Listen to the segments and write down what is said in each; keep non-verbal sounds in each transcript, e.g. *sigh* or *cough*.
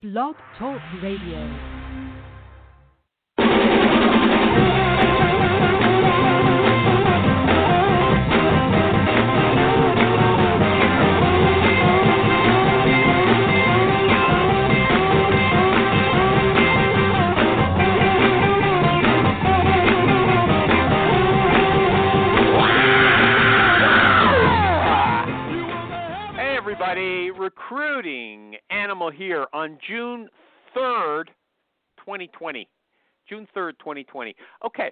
Blog Talk Radio. Everybody, recruiting animal here on June 3rd, 2020. June 3rd, 2020. Okay.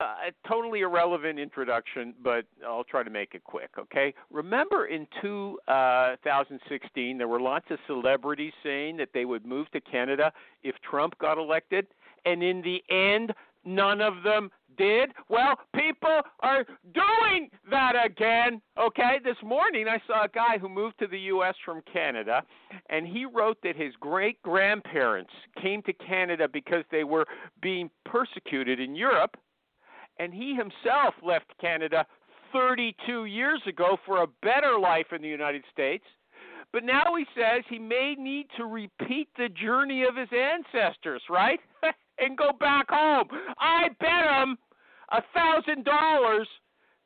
Uh, a totally irrelevant introduction, but I'll try to make it quick, okay? Remember in 2016, there were lots of celebrities saying that they would move to Canada if Trump got elected, and in the end, none of them did. Well, people are doing that again. Okay, this morning I saw a guy who moved to the U.S. from Canada, and he wrote that his great grandparents came to Canada because they were being persecuted in Europe, and he himself left Canada 32 years ago for a better life in the United States. But now he says he may need to repeat the journey of his ancestors, right? *laughs* and go back home. I bet him a thousand dollars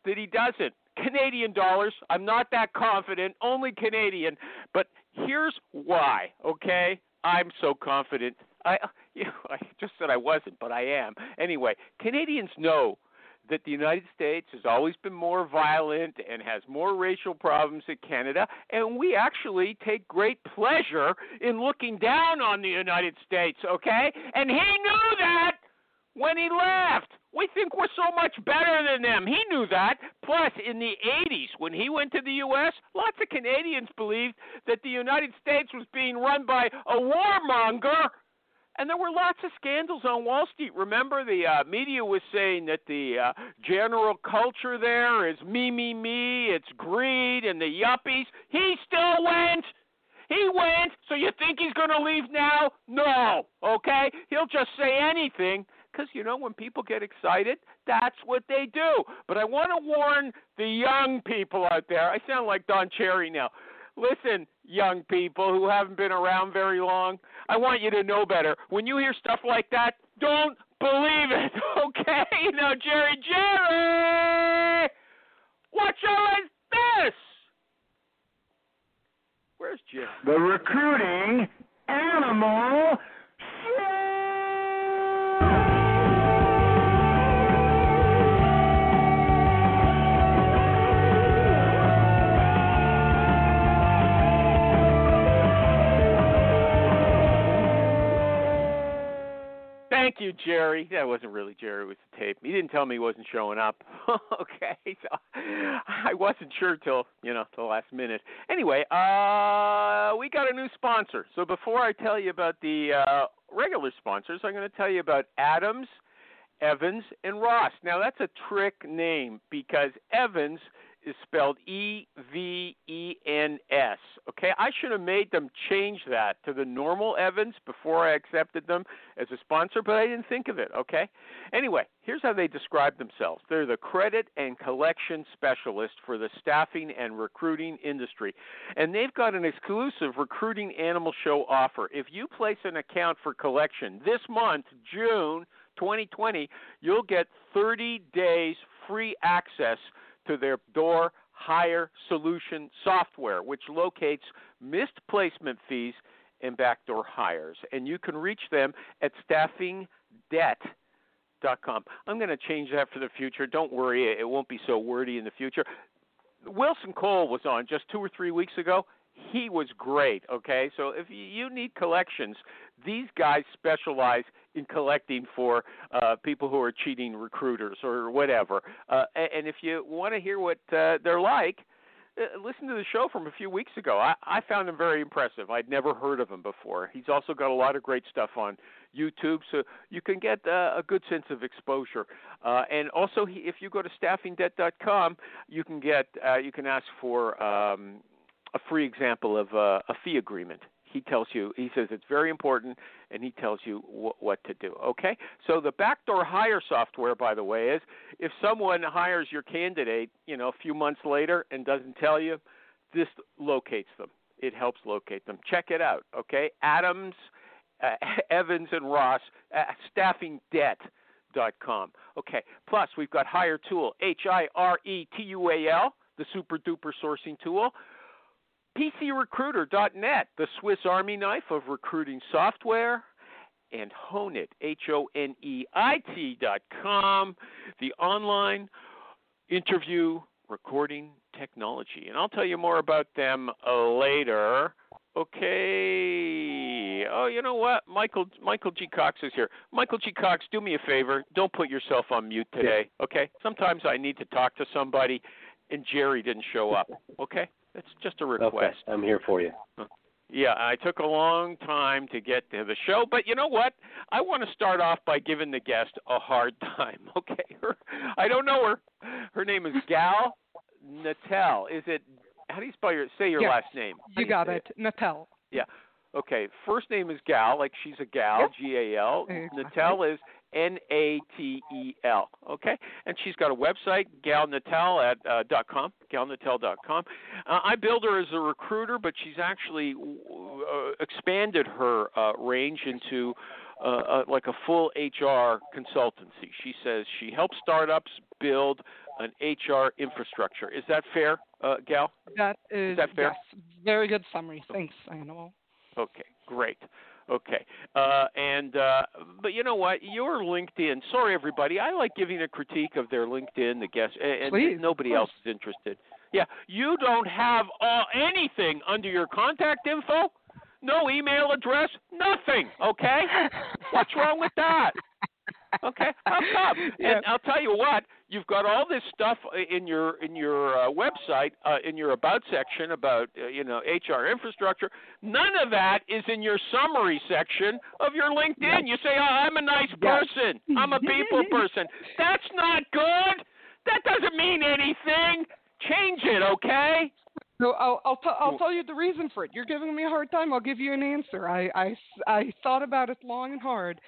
that he doesn't. Canadian dollars. I'm not that confident. Only Canadian. But here's why. Okay, I'm so confident. I, *laughs* you know, I just said I wasn't, but I am. Anyway, Canadians know that the United States has always been more violent and has more racial problems than Canada, and we actually take great pleasure in looking down on the United States, okay? And he knew that when he left. We think we're so much better than them. He knew that. Plus, in the 80s, when he went to the U.S., lots of Canadians believed that the United States was being run by a warmonger and there were lots of scandals on Wall Street. Remember, the uh, media was saying that the uh, general culture there is me, me, me. It's greed and the yuppies. He still went. He went. So you think he's going to leave now? No. Okay. He'll just say anything because you know when people get excited, that's what they do. But I want to warn the young people out there. I sound like Don Cherry now. Listen, young people who haven't been around very long, I want you to know better. When you hear stuff like that, don't believe it, *laughs* okay? Now, Jerry, Jerry, what show is this? Where's Jim? The recruiting animal Thank you, Jerry. That wasn't really Jerry. It was the tape. He didn't tell me he wasn't showing up. *laughs* okay, so I wasn't sure till you know the last minute. Anyway, uh, we got a new sponsor. So before I tell you about the uh, regular sponsors, I'm going to tell you about Adams, Evens, and Ross. Now that's a trick name because Evens is spelled E V E N S. Okay, I should have made them change that to the normal Evans before I accepted them as a sponsor, but I didn't think of it. Okay, anyway, here's how they describe themselves they're the credit and collection specialist for the staffing and recruiting industry, and they've got an exclusive recruiting animal show offer. If you place an account for collection this month, June 2020, you'll get 30 days free access to their door hire solution software, which locates missed placement fees and backdoor hires. And you can reach them at staffingdebt.com. I'm going to change that for the future. Don't worry, it won't be so wordy in the future. Wilson Cole was on just two or three weeks ago. He was great, okay? So if you need collections, these guys specialize in collecting for uh, people who are cheating recruiters or whatever. Uh, and if you want to hear what uh, they're like, uh, listen to the show from a few weeks ago. I, I found him very impressive. I'd never heard of him before. He's also got a lot of great stuff on YouTube, so you can get uh, a good sense of exposure. Uh, and also, he, if you go to staffingdebt.com, you can get uh, you can ask for um, a free example of a fee agreement he tells you he says it's very important and he tells you wh- what to do okay so the backdoor hire software by the way is if someone hires your candidate you know a few months later and doesn't tell you this locates them it helps locate them. Check it out, okay? Adams, uh, *laughs* Evens, and Ross, uh, staffingdebt.com. Okay, plus we've got Hire Tool, H I R E T U A L, the super duper sourcing tool. PCRecruiter.net, the Swiss Army knife of recruiting software and Honeit, H O N E I T dot com, the online interview recording technology. And I'll tell you more about them later. Okay. Oh, you know what? Michael Michael G. Cox is here. Michael G. Cox, do me a favor. Don't put yourself on mute today. Okay? Sometimes I need to talk to somebody and Jerry didn't show up. Okay? That's just a request. Okay, I'm here for you. Yeah, I took a long time to get to the show, but you know what? I want to start off by giving the guest a hard *laughs* time. Okay, her, I don't know her. Her name is Gal Natel. Is it? How do you spell your say your Yes, last name? How You got say it. Natel. Yeah. Okay. First name is Gal, like she's a gal, G A L. Exactly. Natel is N A T E L. Okay, and she's got a website, galnatel at uh, dot com, galnatel dot com. Uh, I build her as a recruiter, but she's actually uh, expanded her uh, range into uh, uh, like a full HR consultancy. She says she helps startups build an HR infrastructure. Is that fair, uh, Gal? That is, that fair? yes, very good summary. Thanks, Animal. Okay, great. Okay, uh, and uh, but you know what? Your LinkedIn. Sorry, everybody. I like giving a critique of their LinkedIn. The guest and, and Please, nobody else is interested. Yeah, you don't have uh, anything under your contact info. No email address. Nothing. Okay. What's wrong with that? Okay, how *laughs* come? Yeah. And I'll tell you what, you've got all this stuff in your in your uh, website, uh, in your about section about uh, you know HR infrastructure. None of that is in your summary section of your LinkedIn. You say, oh, "I'm a nice person. I'm a people *laughs* person." That's not good. That doesn't mean anything. Change it, okay? So I'll I'll, t- I'll tell you the reason for it. You're giving me a hard time. I'll give you an answer. I, I, I thought about it long and hard.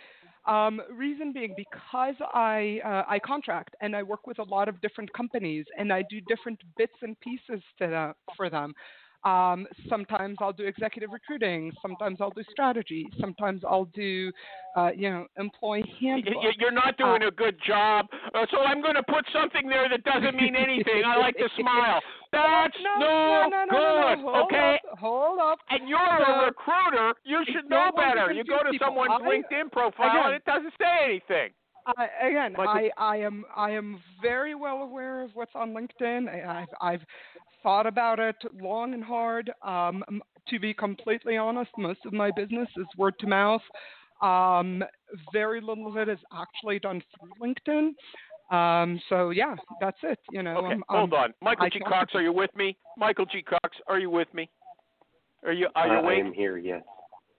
Um, reason being because I uh, I contract and I work with a lot of different companies and I do different bits and pieces to the, for them. Um, sometimes I'll do executive recruiting. Sometimes I'll do strategy. Sometimes I'll do, uh, you know, employee handbook. You're not doing a good job, uh, so I'm going to put something there that doesn't mean anything. I like to smile. That's no, no, no, no, good, no. Hold okay? Up, hold up. And you're a recruiter. You should know don't want to better. You go to people. someone's I- LinkedIn profile again- and it doesn't say anything. I, again, I, I am I am very well aware of what's on LinkedIn. I, I've I've thought about it long and hard. Um, to be completely honest, most of my business is word to mouth. Um, very little of it is actually done through LinkedIn. Um, so yeah, that's it. You know, Okay, um, hold um, on. Michael I G. Cox, are you with me? Michael G. Cox, are you with me? Are you are you I, I awake? am here. Yes.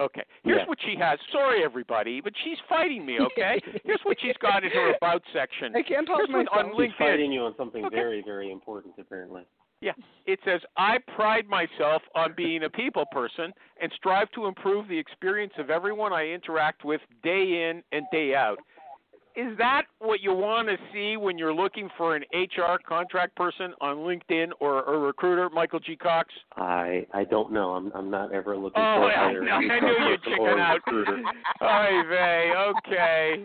Okay. Here's Yeah. what she has. Sorry, everybody, but she's fighting me. Okay. *laughs* Here's what she's got in her about section. I can't help Here's what myself. on He's LinkedIn. fighting you on something Okay. very, very important, apparently. Yeah, it says, I pride myself on being a people person and strive to improve the experience of everyone I interact with day in and day out. Is that what you want to see when you're looking for an HR contract person on LinkedIn or a recruiter, Michael G. Cox? I I don't know. I'm I'm not ever looking Oh, for I, either know, I a knew you'd chicken out. Oy vey, okay.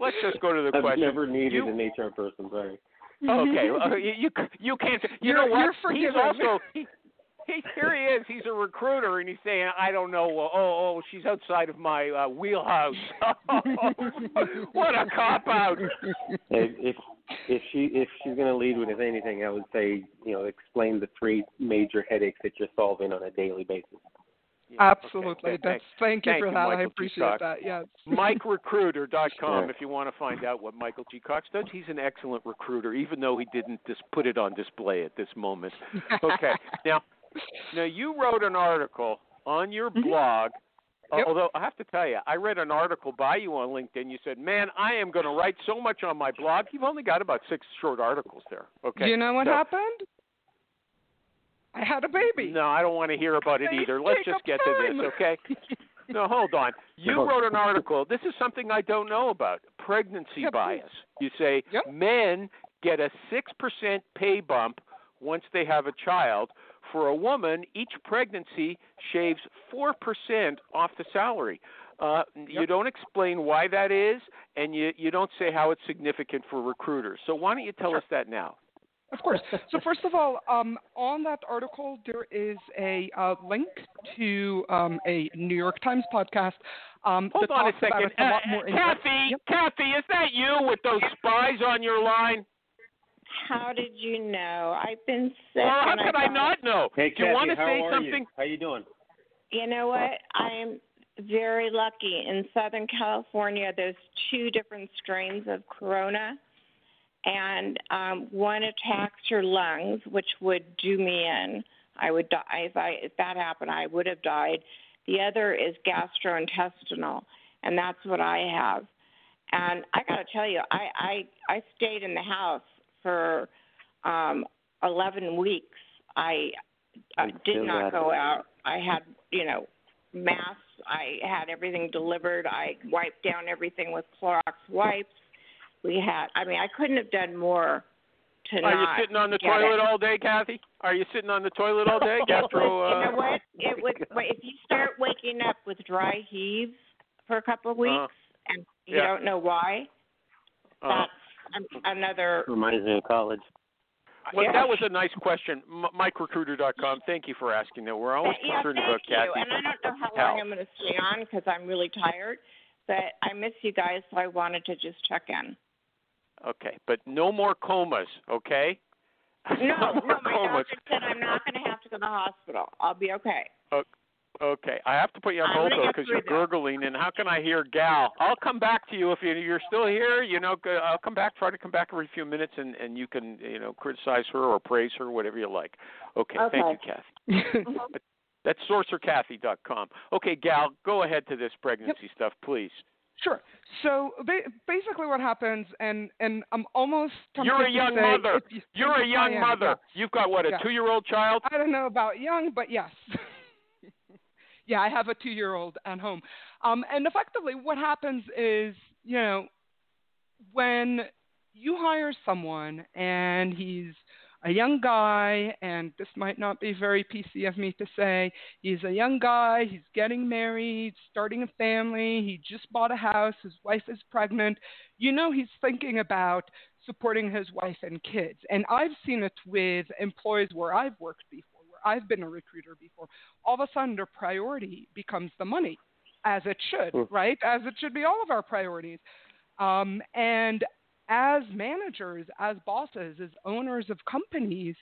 Let's just go to the I've question. never needed You- an HR person. Sorry. Okay, *laughs* you you, you can't. You know You're- what? you're he's also *laughs* he, he here he is. He's a recruiter, and he's saying, "I don't know. Oh, oh, she's outside of my uh, wheelhouse." *laughs* what a cop out! If if if she if she's going to lead with anything, I would say you know explain the three major headaches that you're solving on a daily basis. Yeah, Absolutely. okay, That's thank you Thank for you, that. Michael I G. appreciate Cox. that. Yes. MikeRecruiter.com Sure. if you want to find out what Michael G. Cox does. He's an excellent recruiter, even though he didn't just put it on display at this moment. *laughs* Okay, now, now you wrote an article on your Mhm. blog. Yep. Although I have to tell you, I read an article by you on LinkedIn. You said, "Man, I am going to write so much on my blog." You've only got about six short articles there. Okay. Do you know what so- happened? I had a baby. No, I don't want to hear about it either. *laughs* Let's just up get to this, okay? *laughs* No, hold on. You wrote an article. This is something I don't know about. Pregnancy Yeah, please. bias. You say Yep. men get a 6% pay bump once they have a child. For a woman, each pregnancy shaves 4% off the salary. Uh, You don't explain why that is, and you, you don't say how it's significant for recruiters. So why don't you tell us that now? Of course. So first of all, um, on that article, there is a uh, link to um, a New York Times podcast. Um, Hold that on a talks about second. it a Uh, more. Kathy, Yep. Kathy, is that you with those spies on your line? How did you know? I've been sick. Well, how could I thought- not know? Hey, Do you Kathy, want to how say are something? You? How you doing? You know what? I am very lucky. In Southern California, there's two different strains of corona, and um, one attacks your lungs, which would do me in. I would die if I if that happened. I would have died. The other is gastrointestinal, and that's what I have. And I got to tell you, I, I I stayed in the house for um, 11 weeks. I, I did not go out. I had you know masks. I had everything delivered. I wiped down everything with Clorox wipes. We had. I mean, I couldn't have done more to Are you sitting on the toilet it. all day, Kathy? Are you sitting on the toilet all day? Gastro. *laughs* you know Uh, what? It would. wait, If you start waking up with dry heaves for a couple of weeks Uh, and you yeah. don't know why, uh, that's an- another. Reminds me of college. well, yeah. that was a nice question. M- MikeRecruiter.com. Thank you for asking that. We're always yeah, concerned thank about you. Kathy. And I don't know how health. long I'm going to stay on because I'm really tired. But I miss you guys, so I wanted to just check in. Okay, but no more comas. Okay. No, *laughs* more no, my comas. doctor said I'm not going to have to go to the hospital. I'll be okay. Okay, I have to put you on I'm hold though because you're this. gurgling, and how can I hear Gal? I'll come back to you if you- you're still here. You know, I'll come back. Try to come back every few minutes, and and you can you know criticize her or praise her, whatever you like. Okay, thank you, Okay. Kathy. *laughs* Uh-huh. That's sorcererkathy.com. Okay, Gal, go ahead to this pregnancy stuff, please. Sure. So ba- basically, what happens, and and I'm almost You're a young mother. you- You're a young am, mother. yeah. You've got what a Yeah. two-year-old child. I don't know about young, but yes. *laughs* yeah, I have a two year old at home. Um, and effectively, what happens is, you know, when you hire someone and he's a young guy, and this might not be very PC of me to say, he's a young guy, he's getting married, starting a family, he just bought a house, his wife is pregnant, you know, he's thinking about supporting his wife and kids. And I've seen it with employees where I've worked before, where I've been a recruiter before. All of a sudden, their priority becomes the money, as it should, Mm. right? As it should be all of our priorities. Um, and as managers, as bosses, as owners of companies,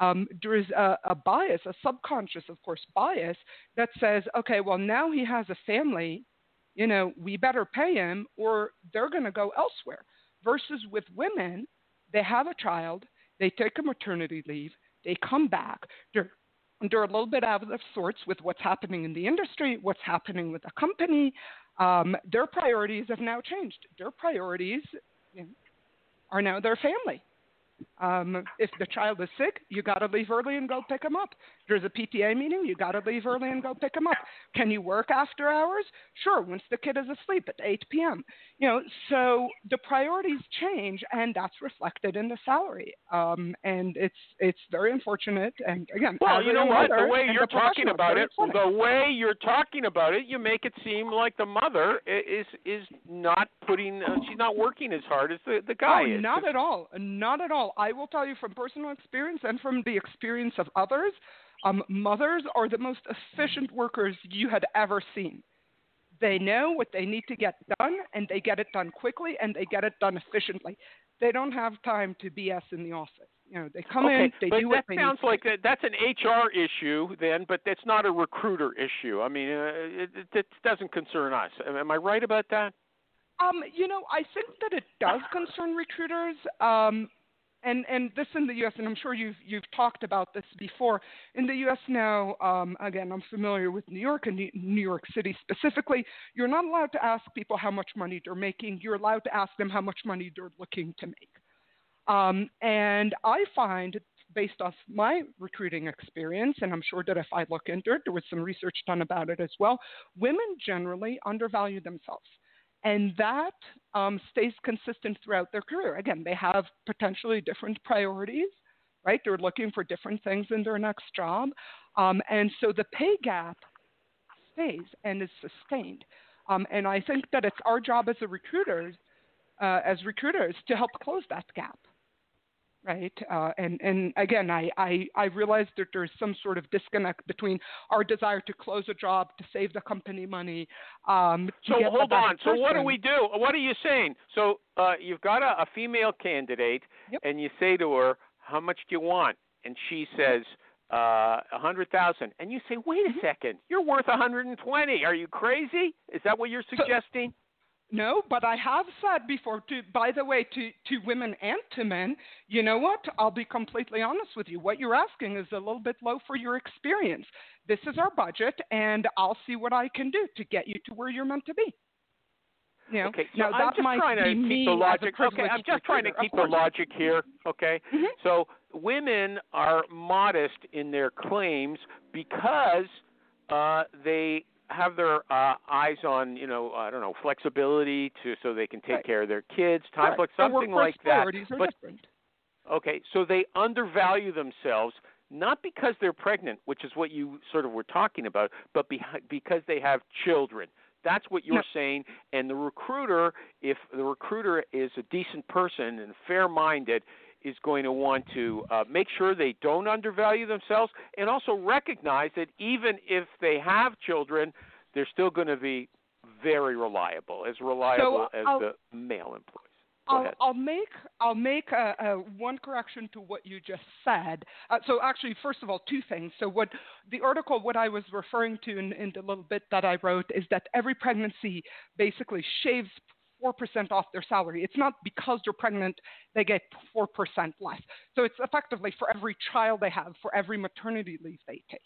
um, there is a, a bias, a subconscious, of course, bias that says, okay, well, now he has a family, you know, we better pay him or they're going to go elsewhere. Versus with women, they have a child, they take a maternity leave, they come back, they're they're a little bit out of sorts with what's happening in the industry, what's happening with the company. Um, their priorities have now changed. Their priorities are now their family. Um, if the child is sick, you got to leave early and go pick them up. There's a PTA meeting, you got to leave early and go pick them up. Can you work after hours? Sure, once the kid is asleep at 8 p.m. You know, so the priorities change, and that's reflected in the salary. Um, and it's it's very unfortunate. And again, Well, you know what? The way you're a talking about it, the way you're talking about it, you make it seem like the mother is is not putting, uh, she's not working as hard as the the guy oh, is. not at all. Not at all. I will tell you from personal experience and from the experience of others, um, mothers are the most efficient workers you had ever seen. They know what they need to get done, and they get it done quickly, and they get it done efficiently. They don't have time to BS in the office. You know, they come okay, in, they but do what that sounds like that, that's an HR issue then, but that's not a recruiter issue. I mean, uh, it, it, it doesn't concern us. Am am I right about that? Um, you know, I think that it does concern recruiters. Um, and and this in the U.S. and I'm sure you've you've talked about this before. In the U.S. now, um, again, I'm familiar with New York and New York City specifically. You're not allowed to ask people how much money they're making. You're allowed to ask them how much money they're looking to make. Um, and I find, based off my recruiting experience, and I'm sure that if I look into it, there was some research done about it as well. Women generally undervalue themselves and that um, stays consistent throughout their career. Again, they have potentially different priorities, right? They're looking for different things in their next job. Um, and so the pay gap stays and is sustained. Um, and I think that it's our job as a recruiters, uh, as recruiters, to help close that gap right? Uh, and and again, I, I I realize that there's some sort of disconnect between our desire to close a job to save the company money. Um, so hold on. So what do we do? What are you saying? So uh, you've got a, a female candidate, yep. and you say to her, "How much do you want?" And she says. Uh, a hundred thousand, and you say, "Wait a mm-hmm. second, you're worth a hundred and twenty. Are you crazy? Is that what you're suggesting?" So, no, but I have said before, to, by the way, to, to women and to men, you know what? I'll be completely honest with you. What you're asking is a little bit low for your experience. This is our budget, and I'll see what I can do to get you to where you're meant to be. You know, okay, so now, I'm just trying to keep the logic. Okay, I'm just trying to keep the logic here. Okay, mm-hmm. so women are modest in their claims because uh, they have their uh, eyes on you know I don't know flexibility to so they can take right. care of their kids, time, right. but something like that. but different. okay, so they undervalue themselves not because they're pregnant, which is what you sort of were talking about, but be- because they have children. That's what you're no. saying. And the recruiter, if the recruiter is a decent person and fair-minded, is going to want to uh, make sure they don't undervalue themselves and also recognize that even if they have children, they're still going to be very reliable, as reliable so as I'll, the male employees. I'll, I'll, make I'll make a, a one correction to what you just said. Uh, so actually, first of all, two things. So what the article, what I was referring to in, in the little bit that I wrote, is that every pregnancy basically shaves 4% off their salary. It's not because they're pregnant they get 4% less. So it's effectively for every child they have, for every maternity leave they take,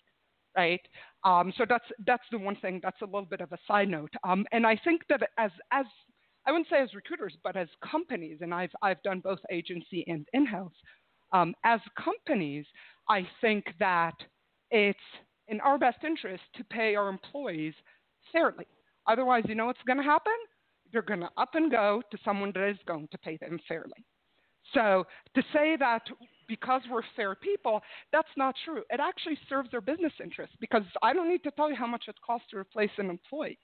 right? Um, so that's that's the one thing. That's a little bit of a side note. Um, and I think that as as I wouldn't say as recruiters, but as companies, and I've I've done both agency and in-house. Um, as companies, I think that it's in our best interest to pay our employees fairly. Otherwise, you know what's going to happen? They're going to up and go to someone that is going to pay them fairly. So to say that because we're fair people, that's not true. It actually serves their business interests because I don't need to tell you how much it costs to replace an employee.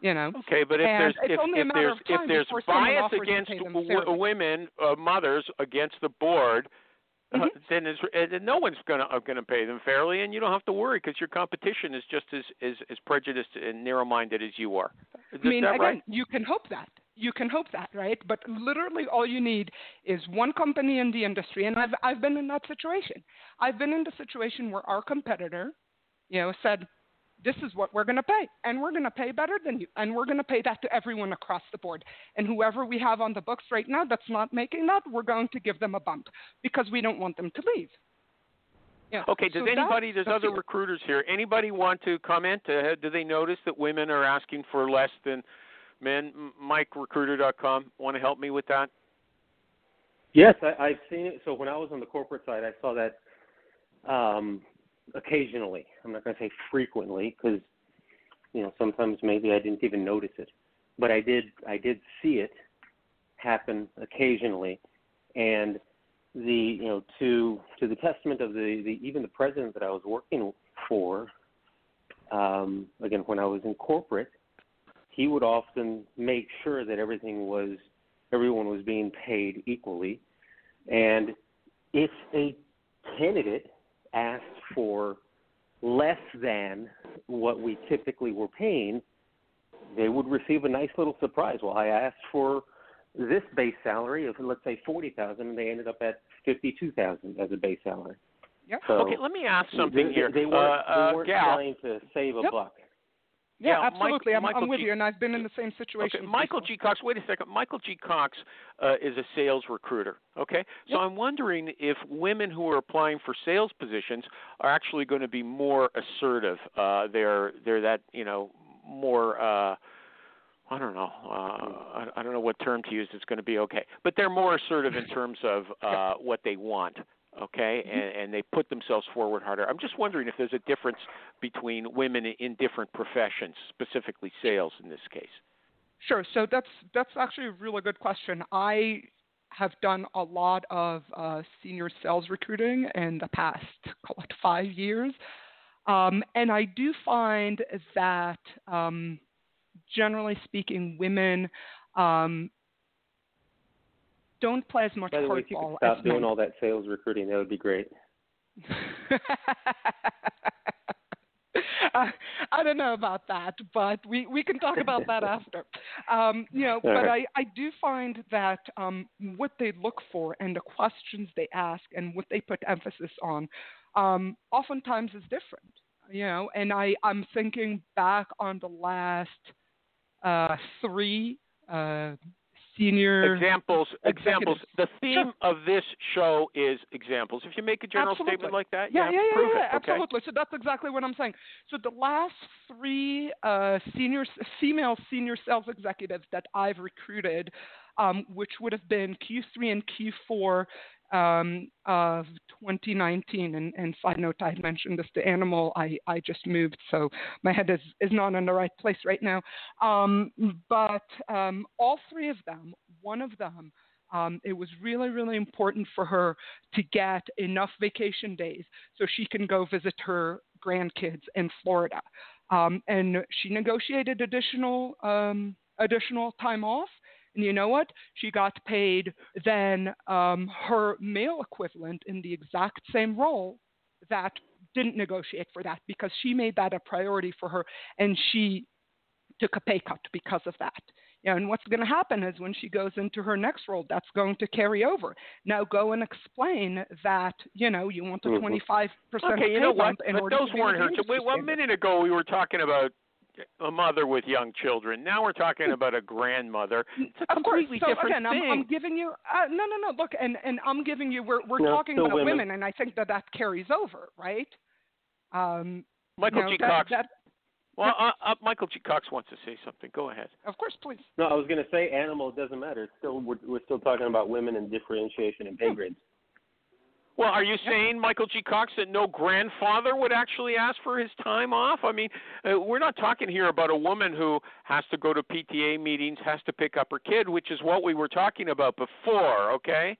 You know. Okay, but if and there's if, if there's if there's bias against w- women, uh, mothers against the board, mm-hmm. uh, then it's, uh, no one's going to uh, going to pay them fairly, and you don't have to worry because your competition is just as, as as prejudiced and narrow-minded as you are. Is I mean, again, right? you can hope that. You can hope that, right? But literally, all you need is one company in the industry, and I've I've been in that situation. I've been in the situation where our competitor, you know, said, "This is what we're going to pay, and we're going to pay better than you, and we're going to pay that to everyone across the board. And whoever we have on the books right now that's not making that, we're going to give them a bump because we don't want them to leave." Yeah. Okay. Does so anybody? There's other recruiters here. Anybody want to comment? Uh, do they notice that women are asking for less than men? MikeRecruiter.com. Want to help me with that? Yes, I, I've seen it. So when I was on the corporate side, I saw that um, occasionally. I'm not going to say frequently because you know sometimes maybe I didn't even notice it, but I did. I did see it happen occasionally, and the you know to to the testament of the, the even the president that I was working for um, again when I was in corporate he would often make sure that everything was everyone was being paid equally and if a candidate asked for less than what we typically were paying they would receive a nice little surprise well I asked for this base salary of let's say forty thousand, and they ended up at fifty two thousand as a base salary. Yep. So okay, let me ask something they, here. They, weren't, uh, they weren't Gal, trying to save a yep. buck. Yeah, yeah absolutely. Mike, I'm, I'm with G, you, and I've been in the same situation. Okay, Michael. G. Cox. Wait a second. Michael G. Cox uh, is a sales recruiter. Okay, so yep. I'm wondering if women who are applying for sales positions are actually going to be more assertive. Uh, they're they're that you know more. Uh, I don't know. Uh, I, I don't know what term to use. It's going to be okay, but they're more assertive in terms of uh, what they want. Okay, Mm-hmm. and, and they put themselves forward harder. I'm just wondering if there's a difference between women in different professions, specifically sales in this case. Sure. So that's that's actually a really good question. I have done a lot of uh, senior sales recruiting in the past, call it five years. Um, and I do find that, um, generally speaking, women um, don't play as much By the way, if you could stop doing all that sales recruiting, that would be great. *laughs* I, I don't know about that, but we, we can talk about that *laughs* after. Um, you know, All but right. I, I do find that um, what they look for and the questions they ask and what they put emphasis on um, oftentimes is different. You know, and I, I'm thinking back on the last uh, three uh, senior Examples, examples. executives. The theme of this show is examples. If you make a general Absolutely. statement like that, Yeah, yeah, yeah, prove yeah, it. Okay. absolutely. So that's exactly what I'm saying. So the last three uh, senior female senior sales executives that I've recruited, um, which would have been Q3 and Q4 um, of 2019. And, and side note, I had mentioned this to Animal. I, I just moved, so my head is, is not in the right place right now. Um, but um, all three of them, one of them, um, it was really, really important for her to get enough vacation days so she can go visit her grandkids in Florida. Um, and she negotiated additional um, additional time off. And you know what? She got paid then um, her male equivalent in the exact same role that didn't negotiate for that because she made that a priority for her and she took a pay cut because of that. You know, and what's going to happen is when she goes into her next role, that's going to carry over. Now go and explain that you know you want a Mhm. 25 percent Okay, pay you know what? But those weren't her. Wait, one minute ago we were talking about a mother with young children. Now we're talking about a grandmother. It's a Of course. completely So different again, I'm. I'm giving you uh, no, no, no. Look, and and I'm giving you. We're we're No, talking still about women. and I think that that carries over, right? Um, Michael you know, G. that- Cox. that- well, uh, uh, Michael G. Cox wants to say something. Go ahead. of course, please. No, I was going to say animal. It doesn't matter. It's still we're, we're still talking about women and differentiation and pay grades. Well, are you saying, Michael G. Cox, that no grandfather would actually ask for his time off? I mean, uh, we're not talking here about a woman who has to go to PTA meetings, has to pick up her kid, which is what we were talking about before, okay?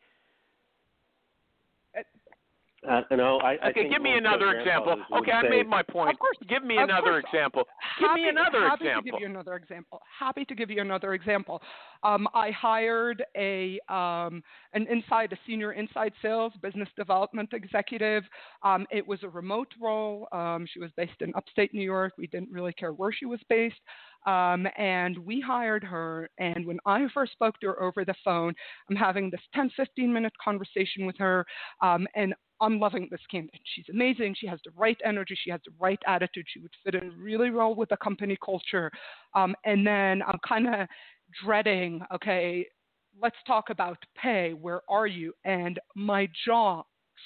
Uh, no, I, I Okay, think give me another example. Okay, I made my point. Of course. Give me Of another course. example. Give me Happy- another happy to example. give you another example. Happy to give you another example. Um, I hired a um, an inside a senior inside sales business development executive. Um, it was a remote role. Um, she was based in upstate New York. We didn't really care where she was based. Um, and we hired her. And when I first spoke to her over the phone, I'm having this 10, 15 minute conversation with her. Um, and I'm loving this candidate. She's amazing. She has the right energy. She has the right attitude. She would fit in really well with the company culture. Um, and then I'm kind of dreading, okay, let's talk about pay. Where are you? And my jaw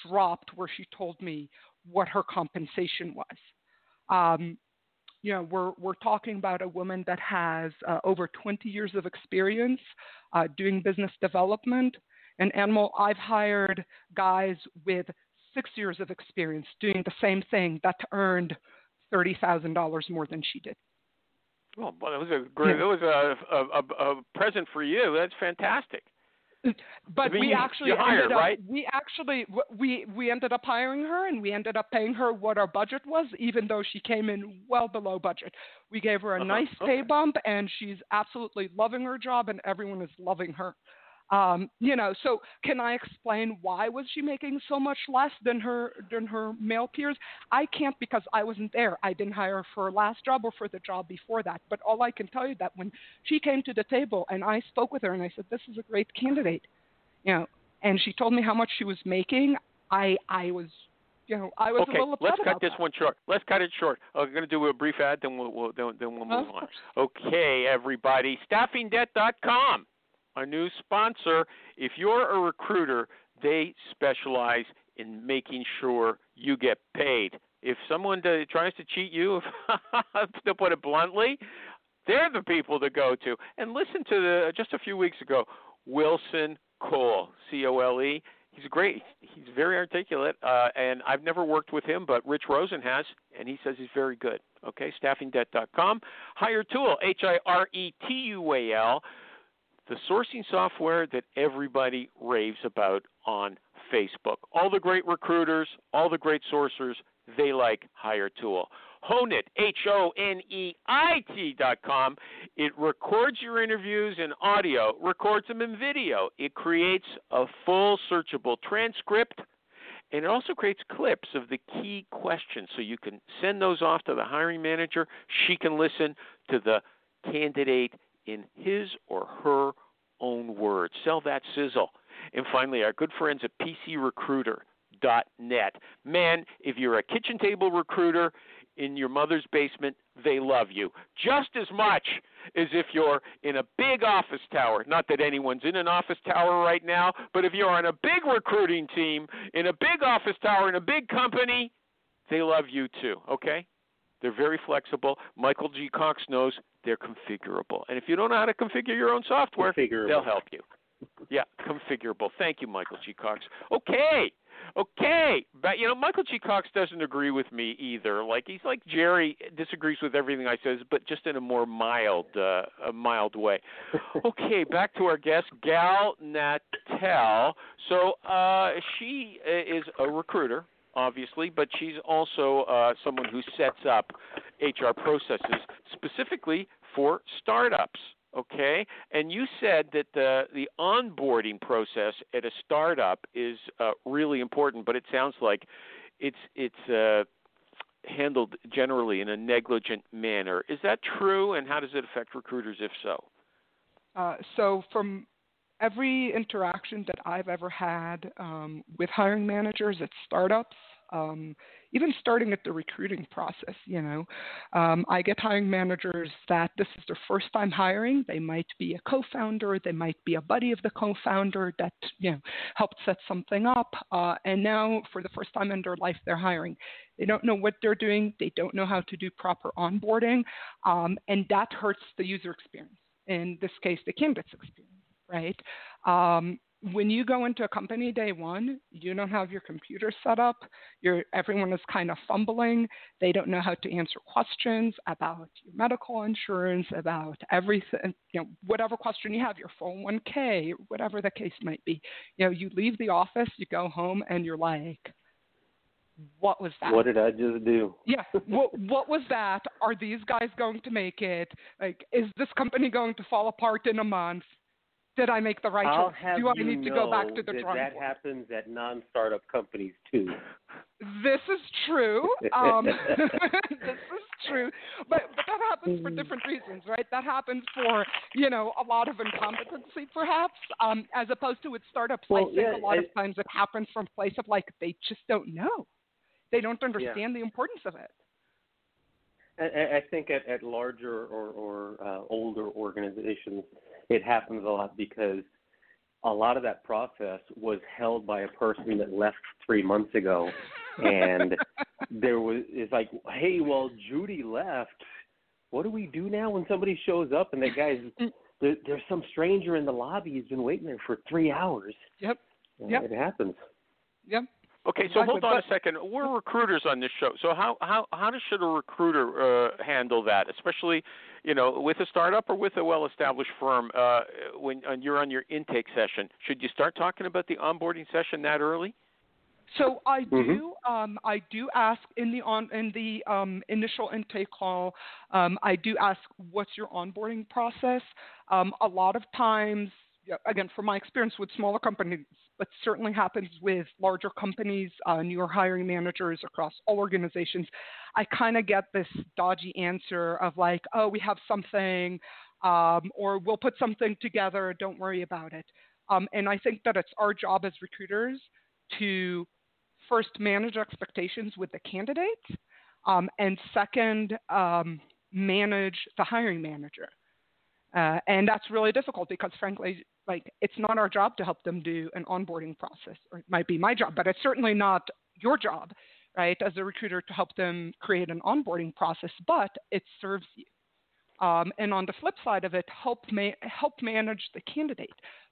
dropped where she told me what her compensation was. Um, you know, we're we're talking about a woman that has uh, over 20 years of experience uh, doing business development. And animal, I've hired guys with six years of experience doing the same thing that earned thirty thousand dollars more than she did. Well, well, it was a great. It was a, a, a, a present for you. That's fantastic. But mean, we actually ended up, right? we actually we we ended up hiring her and we ended up paying her what our budget was, even though she came in well below budget. We gave her a Uh-huh, nice okay. pay bump, and she's absolutely loving her job, and everyone is loving her. Um, you know, so can I explain why was she making so much less than her than her male peers? I can't because I wasn't there. I didn't hire her for her last job or for the job before that. But all I can tell you that when she came to the table and I spoke with her and I said, "This is a great candidate," you know, and she told me how much she was making, I I was, you know, I was okay, a little upset let's cut this that. one short. Let's cut it short. We're going to do a brief ad, then we'll, we'll then, then we'll move on. Okay, everybody. StaffingDebt.com, our new sponsor. If you're a recruiter, they specialize in making sure you get paid. If someone tries to cheat you, *laughs* to put it bluntly, they're the people to go to. And listen to the just a few weeks ago, Wilson Cole, C O L E. He's great. He's very articulate, uh, and I've never worked with him, but Rich Rosen has, and he says he's very good. Okay, staffingdebt.com. Hiretual, H I R E T U A L. the sourcing software that everybody raves about on Facebook. All the great recruiters, all the great sourcers, they like Hire Hiretual. Honeit, H O N E I T dot com. It records your interviews in audio, records them in video. It creates a full searchable transcript, and it also creates clips of the key questions so you can send those off to the hiring manager. She can listen to the candidate in his or her own words. Sell that sizzle. And finally, our good friends at PCRecruiter.net. Man, if you're a kitchen table recruiter in your mother's basement, they love you just as much as if you're in a big office tower. Not that anyone's in an office tower right now, but if you're on a big recruiting team in a big office tower in a big company, they love you too, okay? They're very flexible. Michael G. Cox knows they're configurable. And if you don't know how to configure your own software, they'll help you. Yeah, configurable. Thank you, Michael G. Cox. Okay. Okay, but you know Michael G. Cox doesn't agree with me either. Like he's like Jerry disagrees with everything I says, but just in a more mild, uh, a mild way. *laughs* okay, back to our guest, Gal Natel. So uh, she is a recruiter, obviously, but she's also uh, someone who sets up HR processes specifically for startups okay? And you said that the the onboarding process at a startup is uh, really important, but it sounds like it's it's uh, handled generally in a negligent manner. Is that true? And how does it affect recruiters, if so? Uh, so from every interaction that I've ever had um, with hiring managers at startups, um, even starting at the recruiting process. You know, um, I get hiring managers that this is their first time hiring. They might be a co-founder, they might be a buddy of the co-founder that you know helped set something up, uh, and now for the first time in their life they're hiring. They don't know what they're doing. They don't know how to do proper onboarding, um, and that hurts the user experience. In this case, the candidate's experience right? Um, when you go into a company day one, you don't have your computer set up. You're, everyone is kind of fumbling. They don't know how to answer questions about your medical insurance, about everything, you know, whatever question you have, your 401k, whatever the case might be. You know, you leave the office, you go home, and you're like, what was that? What did I just do? yeah. What what was that? Are these guys going to make it? Like, is this company going to fall apart in a month? Did I make the right I'll choice? Do I need to go back to the that drawing that board? happens at non-startup companies too. This is true. Um, *laughs* this is true, but but that happens for different reasons, right? That happens for you know a lot of incompetency, perhaps, um, as opposed to with startups. Well, I think yeah, a lot I- of times it happens from place of like they just don't know, they don't understand the importance of it. I, I think at, at larger or, or uh, older organizations, it happens a lot because a lot of that process was held by a person that left three months ago, and *laughs* there was it's like, hey, well, Judy left. What do we do now when somebody shows up and that guy's mm. there, there's some stranger in the lobby? He's been waiting there for three hours. Yep. Yep. It happens. Yep. Okay, so hold on a second. We're recruiters on this show, so how how how does should a recruiter uh, handle that, especially you know with a startup or with a well-established firm? Uh, when you're on your intake session, should you start talking about the onboarding session that early? So I Mhm. do, um, I do ask in the on in the um, initial intake call, um, I do ask what's your onboarding process. Um, a lot of times, again, from my experience with smaller companies, but certainly happens with larger companies, uh, newer hiring managers across all organizations. I kind of get this dodgy answer of like, oh, we have something, um, or we'll put something together. Don't worry about it. Um, and I think that it's our job as recruiters to first manage expectations with the candidates, um, and second, um, manage the hiring manager. Uh, and that's really difficult because, frankly, like it's not our job to help them do an onboarding process, or it might be my job, but it's certainly not your job, right, as a recruiter to help them create an onboarding process. But it serves you. Um, and on the flip side of it, help ma- help manage the candidate.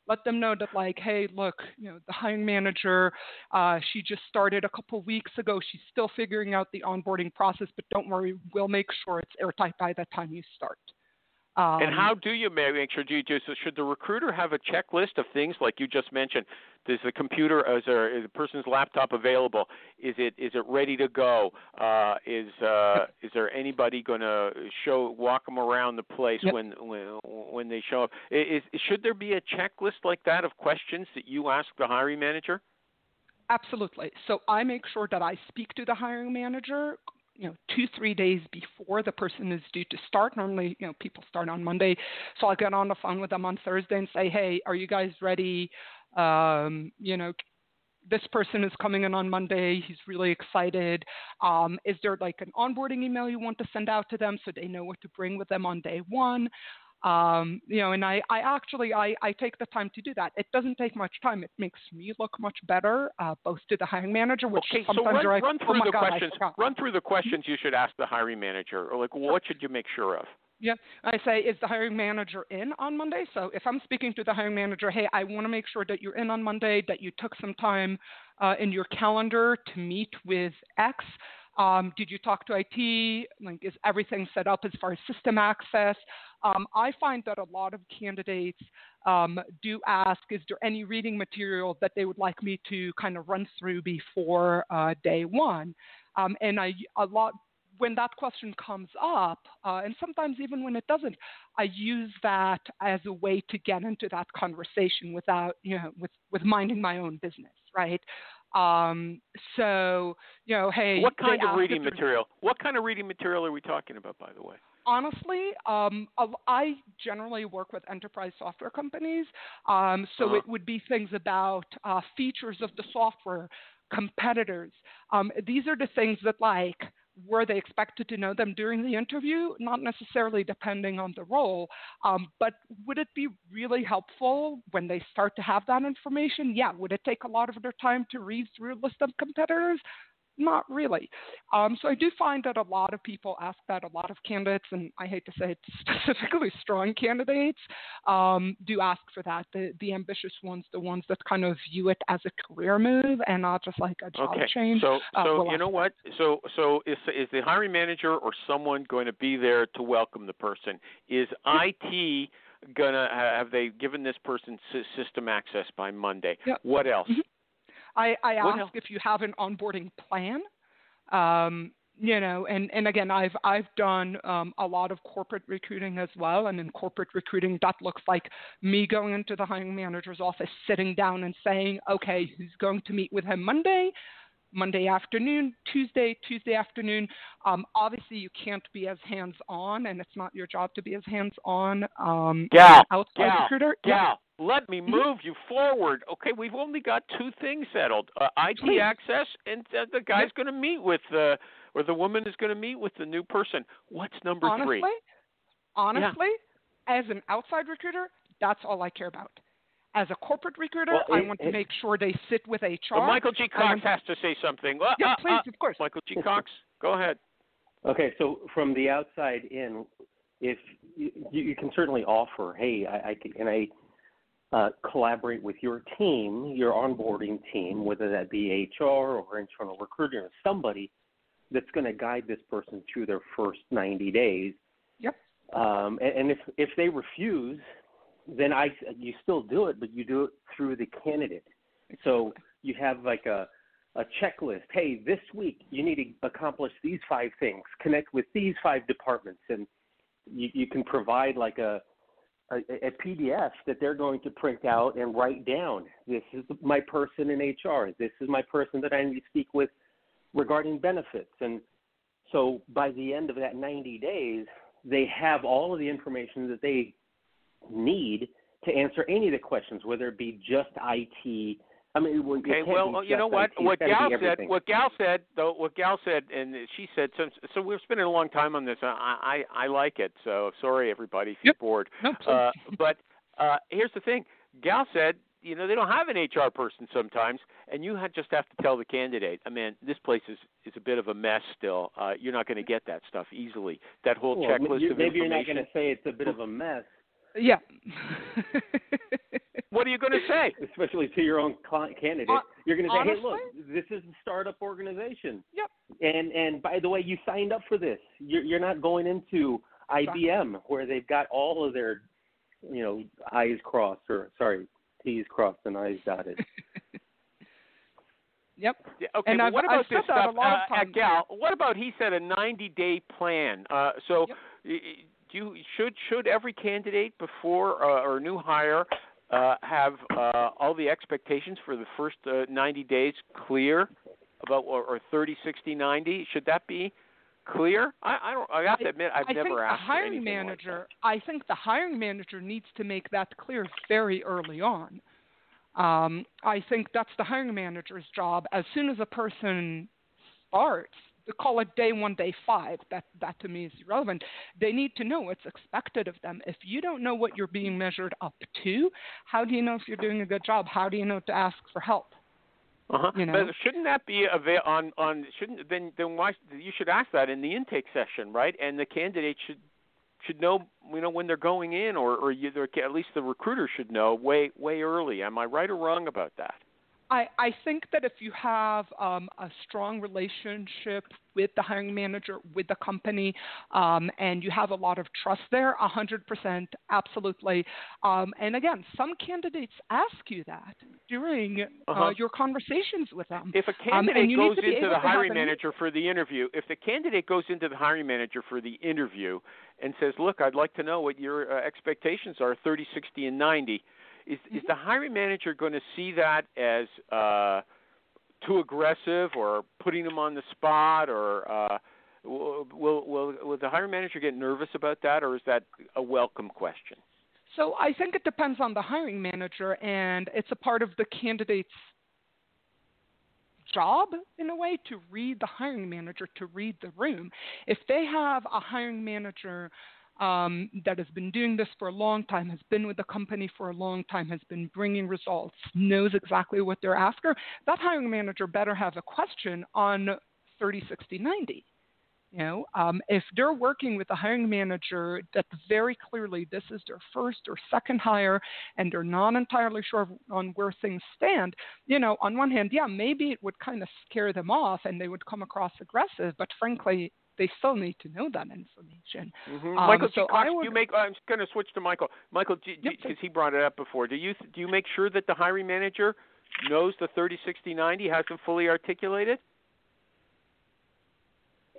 Let them know that, like, hey, look, you know, the hiring manager, uh, she just started a couple weeks ago. She's still figuring out the onboarding process, but don't worry, we'll make sure it's airtight by the time you start. Um, and how do you ma- make sure? Do you just should the recruiter have a checklist of things like you just mentioned? Does the computer, is there is the person's laptop available? Is it is it ready to go? Uh, is uh, is there anybody going to show walk them around the place Yep. when when when they show up? Is, should there be a checklist like that of questions that you ask the hiring manager? Absolutely. So I make sure that I speak to the hiring manager, you know, two, three days before the person is due to start. Normally, you know, people start on Monday. So I'll get on the phone with them on Thursday and say, hey, are you guys ready? Um, you know, this person is coming in on Monday. He's really excited. Um, is there like an onboarding email you want to send out to them so they know what to bring with them on day one? Um, you know, and I, I actually I, I take the time to do that. It doesn't take much time. It makes me look much better, uh, both to the hiring manager, which Okay, so sometimes run, you're like, run oh through my the God, I questions. forgot." Run through the questions you should ask the hiring manager, or like what should you make sure of? Yeah, I say, is the hiring manager in on Monday? So if I'm speaking to the hiring manager, hey, I want to make sure that you're in on Monday, that you took some time uh, in your calendar to meet with X. Um, did you talk to IT? Like, is everything set up as far as system access? Um, I find that a lot of candidates um, do ask, is there any reading material that they would like me to kind of run through before uh, day one? Um, and I a lot when that question comes up, uh, and sometimes even when it doesn't, I use that as a way to get into that conversation without, you know, with, with minding my own business, right? Um, so, you know, hey, What kind of reading material? What kind of reading material are we talking about, by the way? Honestly, um, I generally work with enterprise software companies, um, so Uh-huh. it would be things about uh, features of the software, competitors. Um, these are the things that, like, were they expected to know them during the interview? Not necessarily depending on the role, um, but would it be really helpful when they start to have that information? Yeah. Would it take a lot of their time to read through a list of competitors? Not really. Um, so I do find that a lot of people ask that. A lot of candidates, and I hate to say it, *laughs* specifically strong candidates, um, do ask for that. The the ambitious ones, the ones that kind of view it as a career move and not just like a job Okay. change. So, uh, so you know that. what? So, so is is the hiring manager or someone going to be there to welcome the person? Is IT gonna have they given this person system access by Monday? Yep. What else? Mhm. I, I ask else? if you have an onboarding plan. Um, you know, and, and again, I've I've done um, a lot of corporate recruiting as well, and in corporate recruiting, that looks like me going into the hiring manager's office, sitting down, and saying, okay, who's going to meet with him Monday? Monday afternoon, Tuesday, Tuesday afternoon. Um, obviously, you can't be as hands-on, and it's not your job to be as hands-on. Um, as Gal, outside gal, recruiter. Yeah. Gal, let me Mhm. move you forward. Okay, we've only got two things settled: uh, IT Please. access, and uh, the guy's Yep. going to meet with uh, or the woman is going to meet with the new person. What's number honestly, three? honestly, as an outside recruiter, that's all I care about. As a corporate recruiter, Well, I it- want to it- make sure they sit with HR. Well, Michael G. Cox has to say something. Yeah, uh, please, uh, of course. Michael G. Cox, go ahead. Okay, so from the outside in, if you, you can certainly offer, hey, I, I can, can I uh, collaborate with your team, your onboarding team, whether that be HR or internal recruiting or somebody that's going to guide this person through their first 90 days. Yep. Um, and, and if if they refuse, then I you still do it, but you do it through the candidate. So you have like a a checklist. Hey, this week you need to accomplish these five things. Connect with these five departments, and you, you can provide like a, a a PDF that they're going to print out and write down. This is my person in HR. This is my person that I need to speak with regarding benefits. And so by the end of that 90 days, they have all of the information that they need to answer any of the questions, whether it be just IT. I mean, well, it Okay, can't well, you know what? IT, What Gal said, everything. what Gal said, though, what Gal said, and she said, so, so we're spending a long time on this. I, I, I like it. So sorry, everybody, if Yep. you're bored. No. Uh, *laughs* but uh, here's the thing. Gal said, you know, they don't have an HR person sometimes, and you have, just have to tell the candidate, I mean, this place is is a bit of a mess still. Uh, you're not going to get that stuff easily. That whole Well, checklist you- of maybe you're not going to say it's a bit of a mess, yeah. *laughs* What are you going to say? especially to your own client candidate. Hon- you're going to say, "Hey, look, this is a startup organization." Yep. And and by the way, you signed up for this. You're you're not going into IBM, where they've got all of their, you know, I's crossed or sorry, T's crossed and I's dotted. *laughs* Yep. Yeah, okay, And but I've- what about I've this that a stuff, lot uh, uh, times. Gal? What about he said a 90-day plan? Uh, so, Yep. Y- y- do you, should should every candidate before uh, or new hire uh, have uh, all the expectations for the first uh, 90 days clear about or, or 30, 60, 90? Should that be clear? I, I don't. I have to admit, I've I never think the asked for hiring anything like manager. I think the hiring manager needs to make that clear very early on. Um, I think that's the hiring manager's job. As soon as a person starts, call it day one, day five. That that to me is irrelevant. They need to know what's expected of them. If you don't know what you're being measured up to, how do you know if you're doing a good job? How do you know to ask for help? Uh-huh. You know? But shouldn't that be avail- on on shouldn't then then why you should ask that in the intake session, right? And the candidate should should know you know when they're going in, or or you, at least the recruiter should know way way early. Am I right or wrong about that? I, I think that if you have um, a strong relationship with the hiring manager, with the company, um, and you have a lot of trust there, 100%, absolutely. Um, and again, some candidates ask you that during uh Uh-huh. your conversations with them. If a Um, candidate and goes to into the hiring an- manager for the interview, if the candidate goes into the hiring manager for the interview and says, "Look, I'd like to know what your uh, expectations are, 30, 60, and 90," is Mm-hmm. is the hiring manager going to see that as uh, too aggressive or putting them on the spot, or uh, will, will will will the hiring manager get nervous about that, or is that a welcome question? So I think it depends on the hiring manager, and it's a part of the candidate's job in a way to read the hiring manager, to read the room. If they have a hiring manager um, that has been doing this for a long time, has been with the company for a long time, has been bringing results, knows exactly what they're after, that hiring manager better have a question on 30, 60, 90. You know, um, if they're working with a hiring manager that very clearly this is their first or second hire and they're not entirely sure on where things stand, you know, on one hand, yeah, maybe it would kind of scare them off and they would come across aggressive, but frankly, they still need to know that information. Mm-hmm. Um, Michael so Cox, I do would- you make? I'm going to switch to Michael. Michael, because Yep, he brought it up before. Do you do you make sure that the hiring manager knows the 30, 60, 90, has them fully articulated?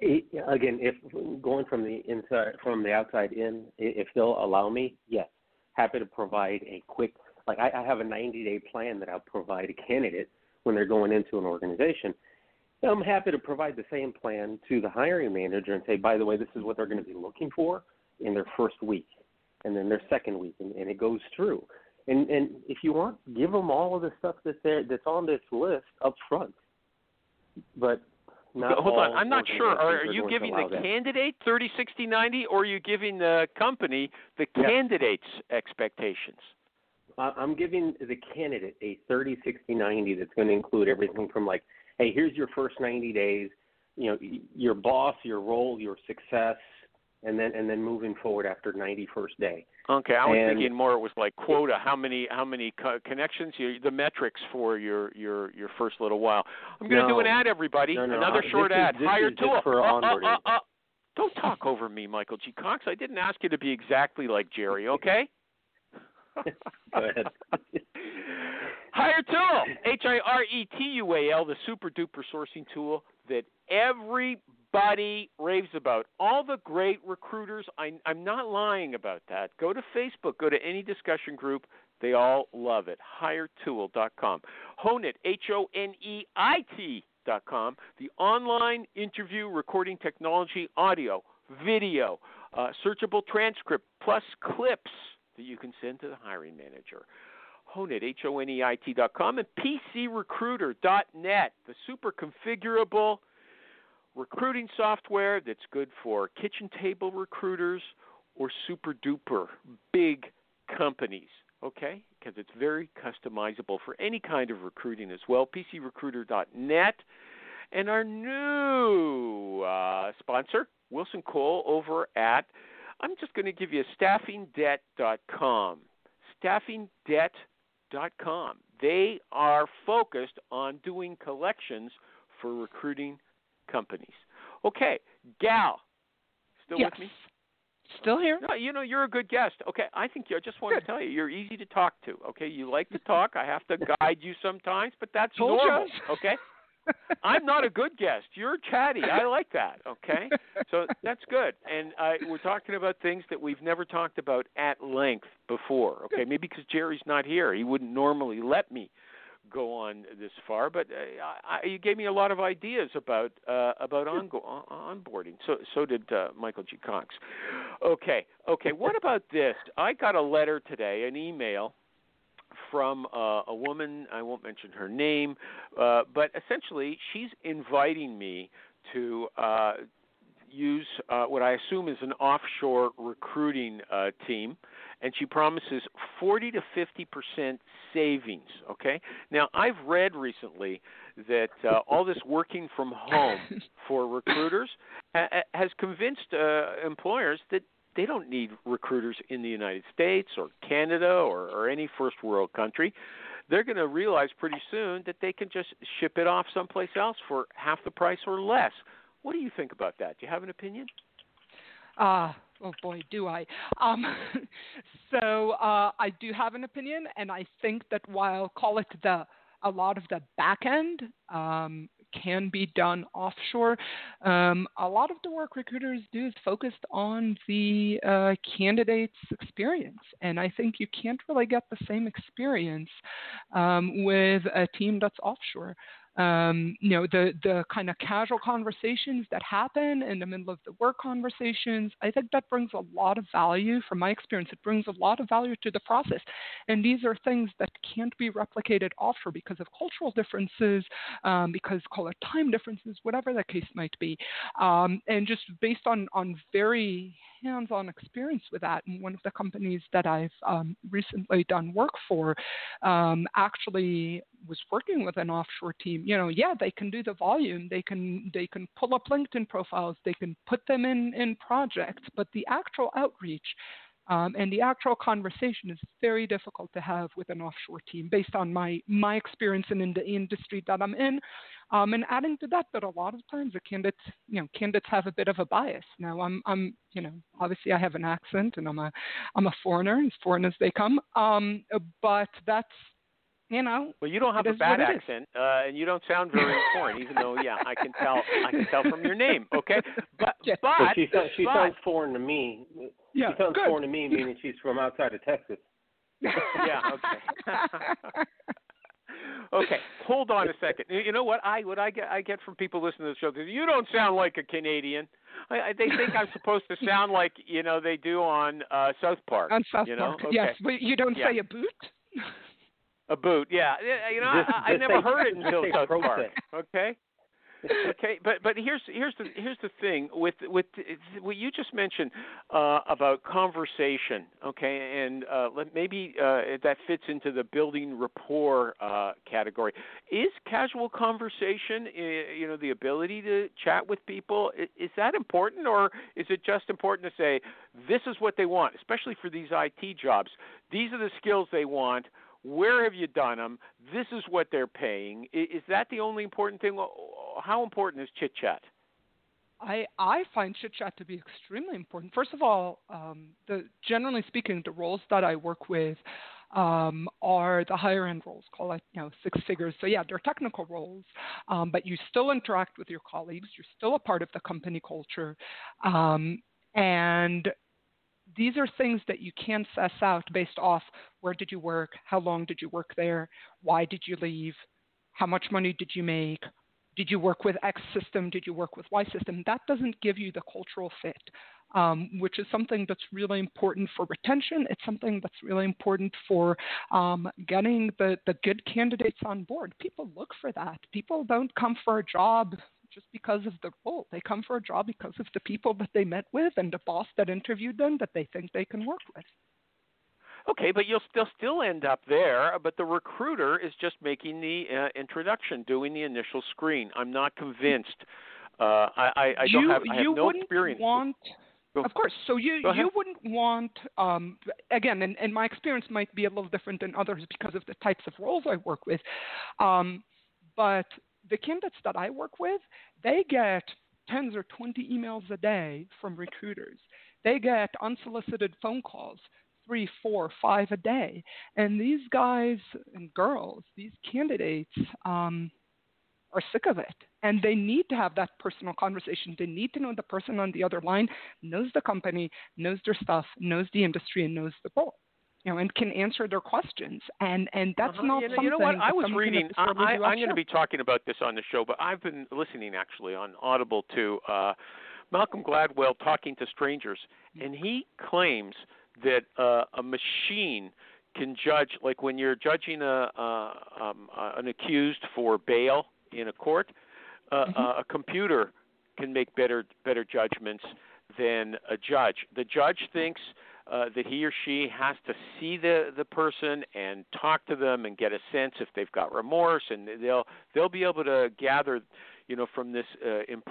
Again, if going from the inside from the outside in, if they'll allow me, yes, happy to provide a quick. Like I, I have a 90-day plan that I'll provide a candidate when they're going into an organization. I'm happy to provide the same plan to the hiring manager and say, by the way, this is what they're going to be looking for in their first week, and then their second week, and, and it goes through. And and if you want, give them all of the stuff that's there that's on this list up front. But not Hold on, I'm not sure. Are, are you giving the that. candidate 30, 60, 90, or are you giving the company the Yes. candidate's expectations? I'm giving the candidate a 30, 60, 90 that's going to include everything from like, hey, here's your first 90 days, you know, your boss, your role, your success, and then and then moving forward after 91st day. Okay, I was And- thinking more. It was like quota. How many how many co- connections? You, the metrics for your your your first little while. I'm going to do an ad, everybody. No, no, Another uh, short is- ad. Hire is just tool. for Uh, uh, onboarding. uh, uh. Don't talk over me, Michael G. Cox. I didn't ask you to be exactly like Jerry. Okay. *laughs* Go ahead. *laughs* Hiretual, H I R E T U A L, the super duper sourcing tool that everybody raves about. All the great recruiters, I, I'm not lying about that. Go to Facebook, go to any discussion group. They all love it. Hiretual.com. Honeit, H O N E I T.com, the online interview recording technology, audio, video, uh, searchable transcript, plus clips that you can send to the hiring manager. Honeit, H O N E I T dot com, and pcrecruiter dot net the super configurable recruiting software that's good for kitchen table recruiters or super duper big companies, okay? Because it's very customizable for any kind of recruiting as well. pcrecruiter dot net And our new uh, sponsor, Wilson Cole, over at, I'm just going to give you staffingdebt.com. Staffingdebt.com. They are focused on doing collections for recruiting companies. Okay, Gal, still yes. with me? Still here? No, you know you're a good guest. Okay, I think you, I just want Good. to tell you you're easy to talk to. Okay, you like to talk. I have to *laughs* guide you sometimes, but that's Told normal. Okay. I'm not a good guest. You're chatty. I like that. Okay, so *laughs* that's good. And uh, we're talking about things that we've never talked about at length before. Okay, maybe because Jerry's not here, he wouldn't normally let me go on this far. But uh, I, you gave me a lot of ideas about uh, about ongo- on- onboarding. So so did uh, Michael G. Cox. Okay, okay. What about this? I got a letter today, an email from uh, a woman. I won't mention her name, uh, but essentially, she's inviting me to uh, use uh, what I assume is an offshore recruiting uh, team, and she promises 40 to 50 percent savings. Okay. Now, I've read recently that uh, all this working from home *laughs* for recruiters ha- ha- has convinced uh, employers that they don't need recruiters in the United States or Canada or, or any first world country. They're going to realize pretty soon that they can just ship it off someplace else for half the price or less. What do you think about that? Do you have an opinion? Uh, oh boy, do I. Um, *laughs* so uh, I do have an opinion, and I think that while call it the a lot of the back end um, can be done offshore. Um, a lot of the work recruiters do is focused on the uh, candidate's experience, and I think you can't really get the same experience um, with a team that's offshore um, you know, the, the kind of casual conversations that happen in the middle of the work conversations, I think that brings a lot of value. From my experience, it brings a lot of value to the process. And these are things that can't be replicated offshore because of cultural differences, um, because call it time differences, whatever the case might be. Um, and just based on, on very hands on experience with that, and one of the companies that I've um, recently done work for um, actually was working with an offshore team. You know yeah they can do the volume. They can they can pull up linkedin profiles. They can put them in in projects. But the actual outreach um, and the actual conversation is very difficult to have with an offshore team based on my my experience and in the industry that I'm in. Um, and adding to that, that a lot of times the candidates, you know, candidates have a bit of a bias. Now, I'm, I'm, you know, obviously I have an accent and I'm a, I'm a foreigner, as foreign as they come. Um, but that's you know. Well, you don't have a bad what it is. accent, uh, and you don't sound very foreign, even though, yeah, I can tell. I can tell from your name. Okay, but *laughs* Yes. but, But she sounds, she but sounds foreign to me. Yeah, she sounds good. foreign to me, meaning she's from outside of Texas. *laughs* yeah, okay. *laughs* okay, hold on a second. You know what I what I get I get from people listening to the show? They say, You don't sound like a Canadian. I, I, they think I'm supposed to sound like you know they do on uh South Park. On South you know? Park, Okay. yes, but you don't Yeah. say a boot. A boot, yeah. You know, I, I never heard it until South Park. Okay. *laughs* okay, but but here's here's the here's the thing with with what you just mentioned uh, about conversation. Okay, and uh, maybe uh, that fits into the building rapport uh, category. Is casual conversation, you know, the ability to chat with people, is that important, or is it just important to say this is what they want, especially for these IT jobs? These are the skills they want where have you done them? This is what they're paying. Is that the only important thing? How important is chit chat? I I find chit chat to be extremely important. First of all, um, the generally speaking, the roles that I work with um, are the higher end roles, call it you know six figures. So yeah, they're technical roles, um, but you still interact with your colleagues. You're still a part of the company culture, um, and these are things that you can suss out based off where did you work, how long did you work there, why did you leave, how much money did you make, did you work with X system, did you work with Y system. That doesn't give you the cultural fit, um, which is something that's really important for retention. It's something that's really important for um, getting the, the good candidates on board. People look for that. People don't come for a job just because of the role. They come for a job because of the people that they met with and the boss that interviewed them that they think they can work with. Okay, but you'll still still end up there. But the recruiter is just making the uh, introduction, doing the initial screen. I'm not convinced. Uh, I, I, I you, don't have, I have you no wouldn't experience. want Of course. So you you wouldn't want um, again, and, and my experience might be a little different than others because of the types of roles I work with. Um, but the candidates that I work with, they get tens or twenty emails a day from recruiters. they get unsolicited phone calls three, four, five a day. And these guys and girls, these candidates, um, are sick of it. And they need to have that personal conversation. They need to know the person on the other line knows the company, knows their stuff, knows the industry, and knows the role. You know, and can answer their questions, and and that's uh-huh. not you know, something. You know what? I was reading. I, I, I'm going to be talking about this on the show, but I've been listening actually on Audible to uh, Malcolm Gladwell talking to strangers, and he claims that uh, a machine can judge, like when you're judging a, uh, um, uh, an accused for bail in a court, uh, Mm-hmm. uh, a computer can make better better judgments than a judge. The judge thinks uh, that he or she has to see the the person and talk to them and get a sense if they've got remorse, and they'll they'll be able to gather, you know, from this uh, imp-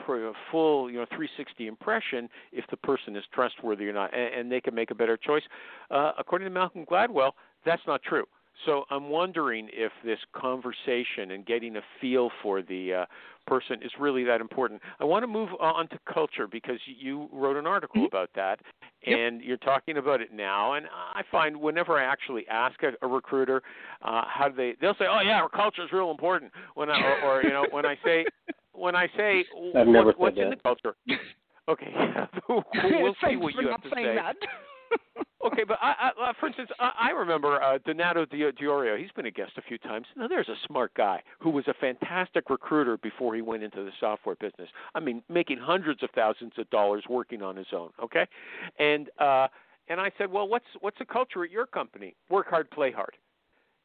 full you know 360 impression if the person is trustworthy or not, and, and they can make a better choice. Uh, according to Malcolm Gladwell, that's not true. So I'm wondering if this conversation and getting a feel for the uh, person is really that important. I want to move on to culture because you wrote an article Mhm. about that, Yep. and you're talking about it now. And I find whenever I actually ask a, a recruiter uh, how do they, they'll say, "Oh yeah, our culture is real important." When I, or, or you know, when I say, when I say, *laughs* what, what's in that. the culture? *laughs* Okay, *laughs* we'll see what you have to say. that. Okay, but I, I, uh, for instance, I, I remember uh, Donato Di- Diorio. He's been a guest a few times. Now, there's a smart guy who was a fantastic recruiter before he went into the software business. I mean, making hundreds of thousands of dollars working on his own. Okay, and uh, and I said, well, what's what's the culture at your company? Work hard, play hard.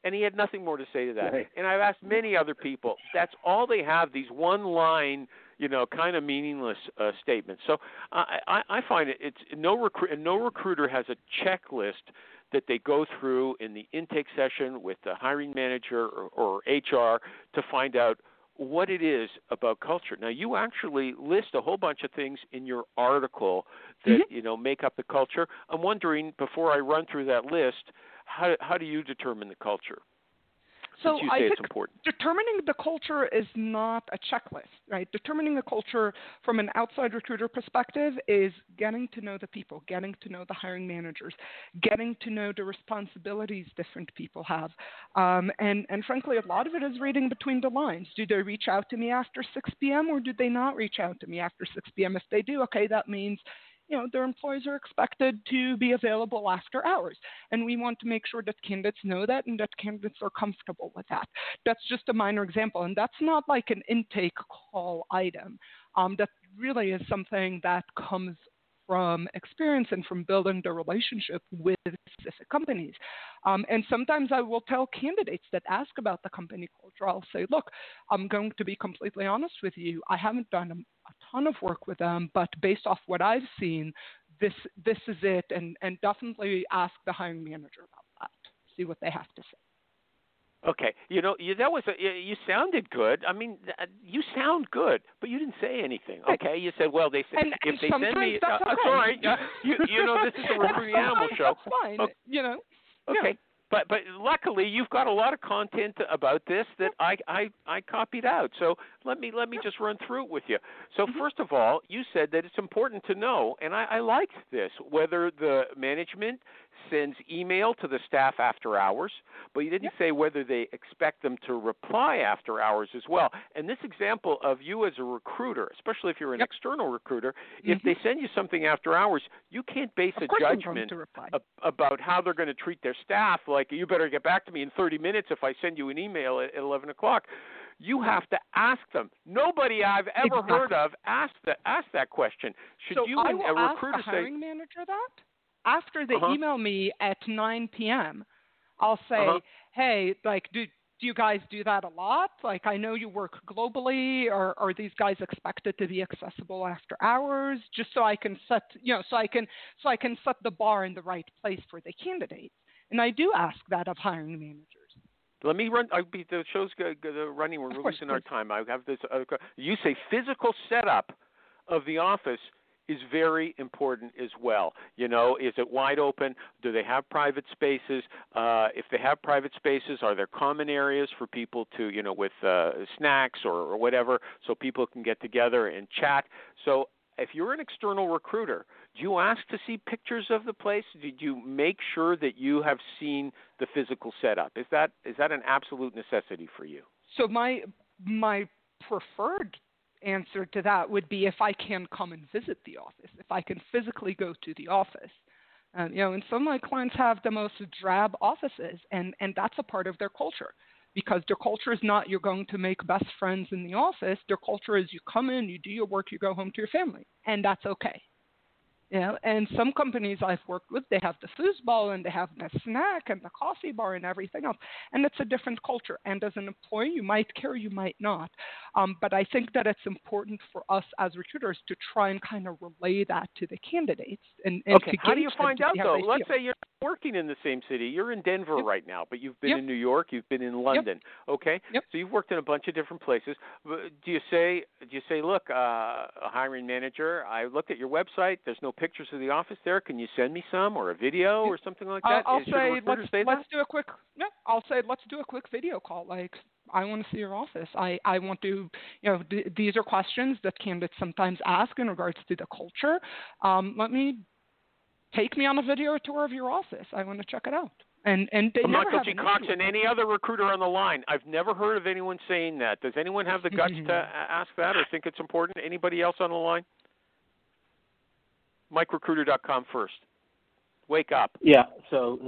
And he had nothing more to say to that. Right. And I've asked many other people. That's all they have. These one line you know, kind of meaningless uh, statements. So I, I, I find it it's no recruit no recruiter has a checklist that they go through in the intake session with the hiring manager or, or HR to find out what it is about culture. Now you actually list a whole bunch of things in your article that Mhm. you know make up the culture. I'm wondering before I run through that list, how how do you determine the culture? So I think it's important. determining the culture is not a checklist, right? Determining the culture from an outside recruiter perspective is getting to know the people, getting to know the hiring managers, getting to know the responsibilities different people have. Um, and, and frankly, a lot of it is reading between the lines. Do they reach out to me after 6 p.m. or do they not reach out to me after 6 p.m.? If they do, okay, that means you know, their employees are expected to be available after hours. And we want to make sure that candidates know that and that candidates are comfortable with that. That's just a minor example. And that's not like an intake call item. Um, that really is something that comes from experience and from building the relationship with specific companies. Um, and sometimes I will tell candidates that ask about the company culture, I'll say, look, I'm going to be completely honest with you. I haven't done a, a ton of work with them, but based off what I've seen, this this is it, and and definitely ask the hiring manager about that. See what they have to say. Okay, you know, you, that was a, you, you sounded good. I mean, th- you sound good, but you didn't say anything. Okay, you said, well, they said And- if and they send me, that's uh, okay. sorry, uh, you you know, this is a *laughs* recruiting animal show. That's fine. Okay. You know. Okay, but but luckily you've got a lot of content about this that I I I copied out. So let me let me just run through it with you. So Mm-hmm. first of all, you said that it's important to know, and I, I liked this whether the management sends email to the staff after hours, but you didn't say whether they expect them to reply after hours as well. And this example of you as a recruiter, especially if you're an Yep. external recruiter, if Mhm. they send you something after hours, you can't base Of a course I'm going judgment to reply. ab- about how they're going to treat their staff. Like, you better get back to me in 30 minutes if I send you an email at, at 11 o'clock. You have to ask them. Nobody I've ever Exactly. heard of asked that asked that question. Should so you I will a ask recruiter the say, hiring manager that after they Uh-huh. email me at 9 p.m. I'll say, Uh-huh. hey, like, do do you guys do that a lot? Like, I know you work globally. Or are these guys expected to be accessible after hours? Just so I can set, you know, so I can so I can set the bar in the right place for the candidates. And I do ask that of hiring managers. Let me run. I'll be, the show's go, go, running. We're Of course, losing our please. time. I have this. Uh, you say physical setup of the office is very important as well. You know, is it wide open? Do they have private spaces? Uh, if they have private spaces, are there common areas for people to, you know, with uh, snacks or, or whatever, so people can get together and chat? So if you're an external recruiter, do you ask to see pictures of the place? Did you make sure that you have seen the physical setup? Is that is that an absolute necessity for you? So my my preferred answer to that would be if I can come and visit the office, if I can physically go to the office. Um, you know, and some of my clients have the most drab offices, and and that's a part of their culture because their culture is not you're going to make best friends in the office. Their culture is you come in, you do your work, you go home to your family, and that's okay. You know, and some companies I've worked with, they have the foosball and they have the snack and the coffee bar and everything else, and it's a different culture. And as an employee, you might care, you might not. Um, but I think that it's important for us as recruiters to try and kind of relay that to the candidates. And, and okay, how do you find out though? Let's feel. say you're working in the same city. You're in Denver Yep. right now, but you've been Yep. in New York, you've been in London. Okay, Yep. so you've worked in a bunch of different places. Do you say, do you say, look, uh, a hiring manager, I looked at your website. There's no pictures of the office there. Can you send me some or a video or something like I'll, that? I'll Should say let's say let's do a quick yeah. I'll say let's do a quick video call. Like I want to see your office. I I want to you know th- these are questions that candidates sometimes ask in regards to the culture. Um, let me take me on a video tour of your office. I want to check it out. And and they From never Michael have G. an Cox issue and any other recruiter on the line. I've never heard of anyone saying that. Does anyone have the guts to *laughs* ask that or think it's important? Anybody else on the line? MikeRecruiter.com first. Wake up. Yeah. So,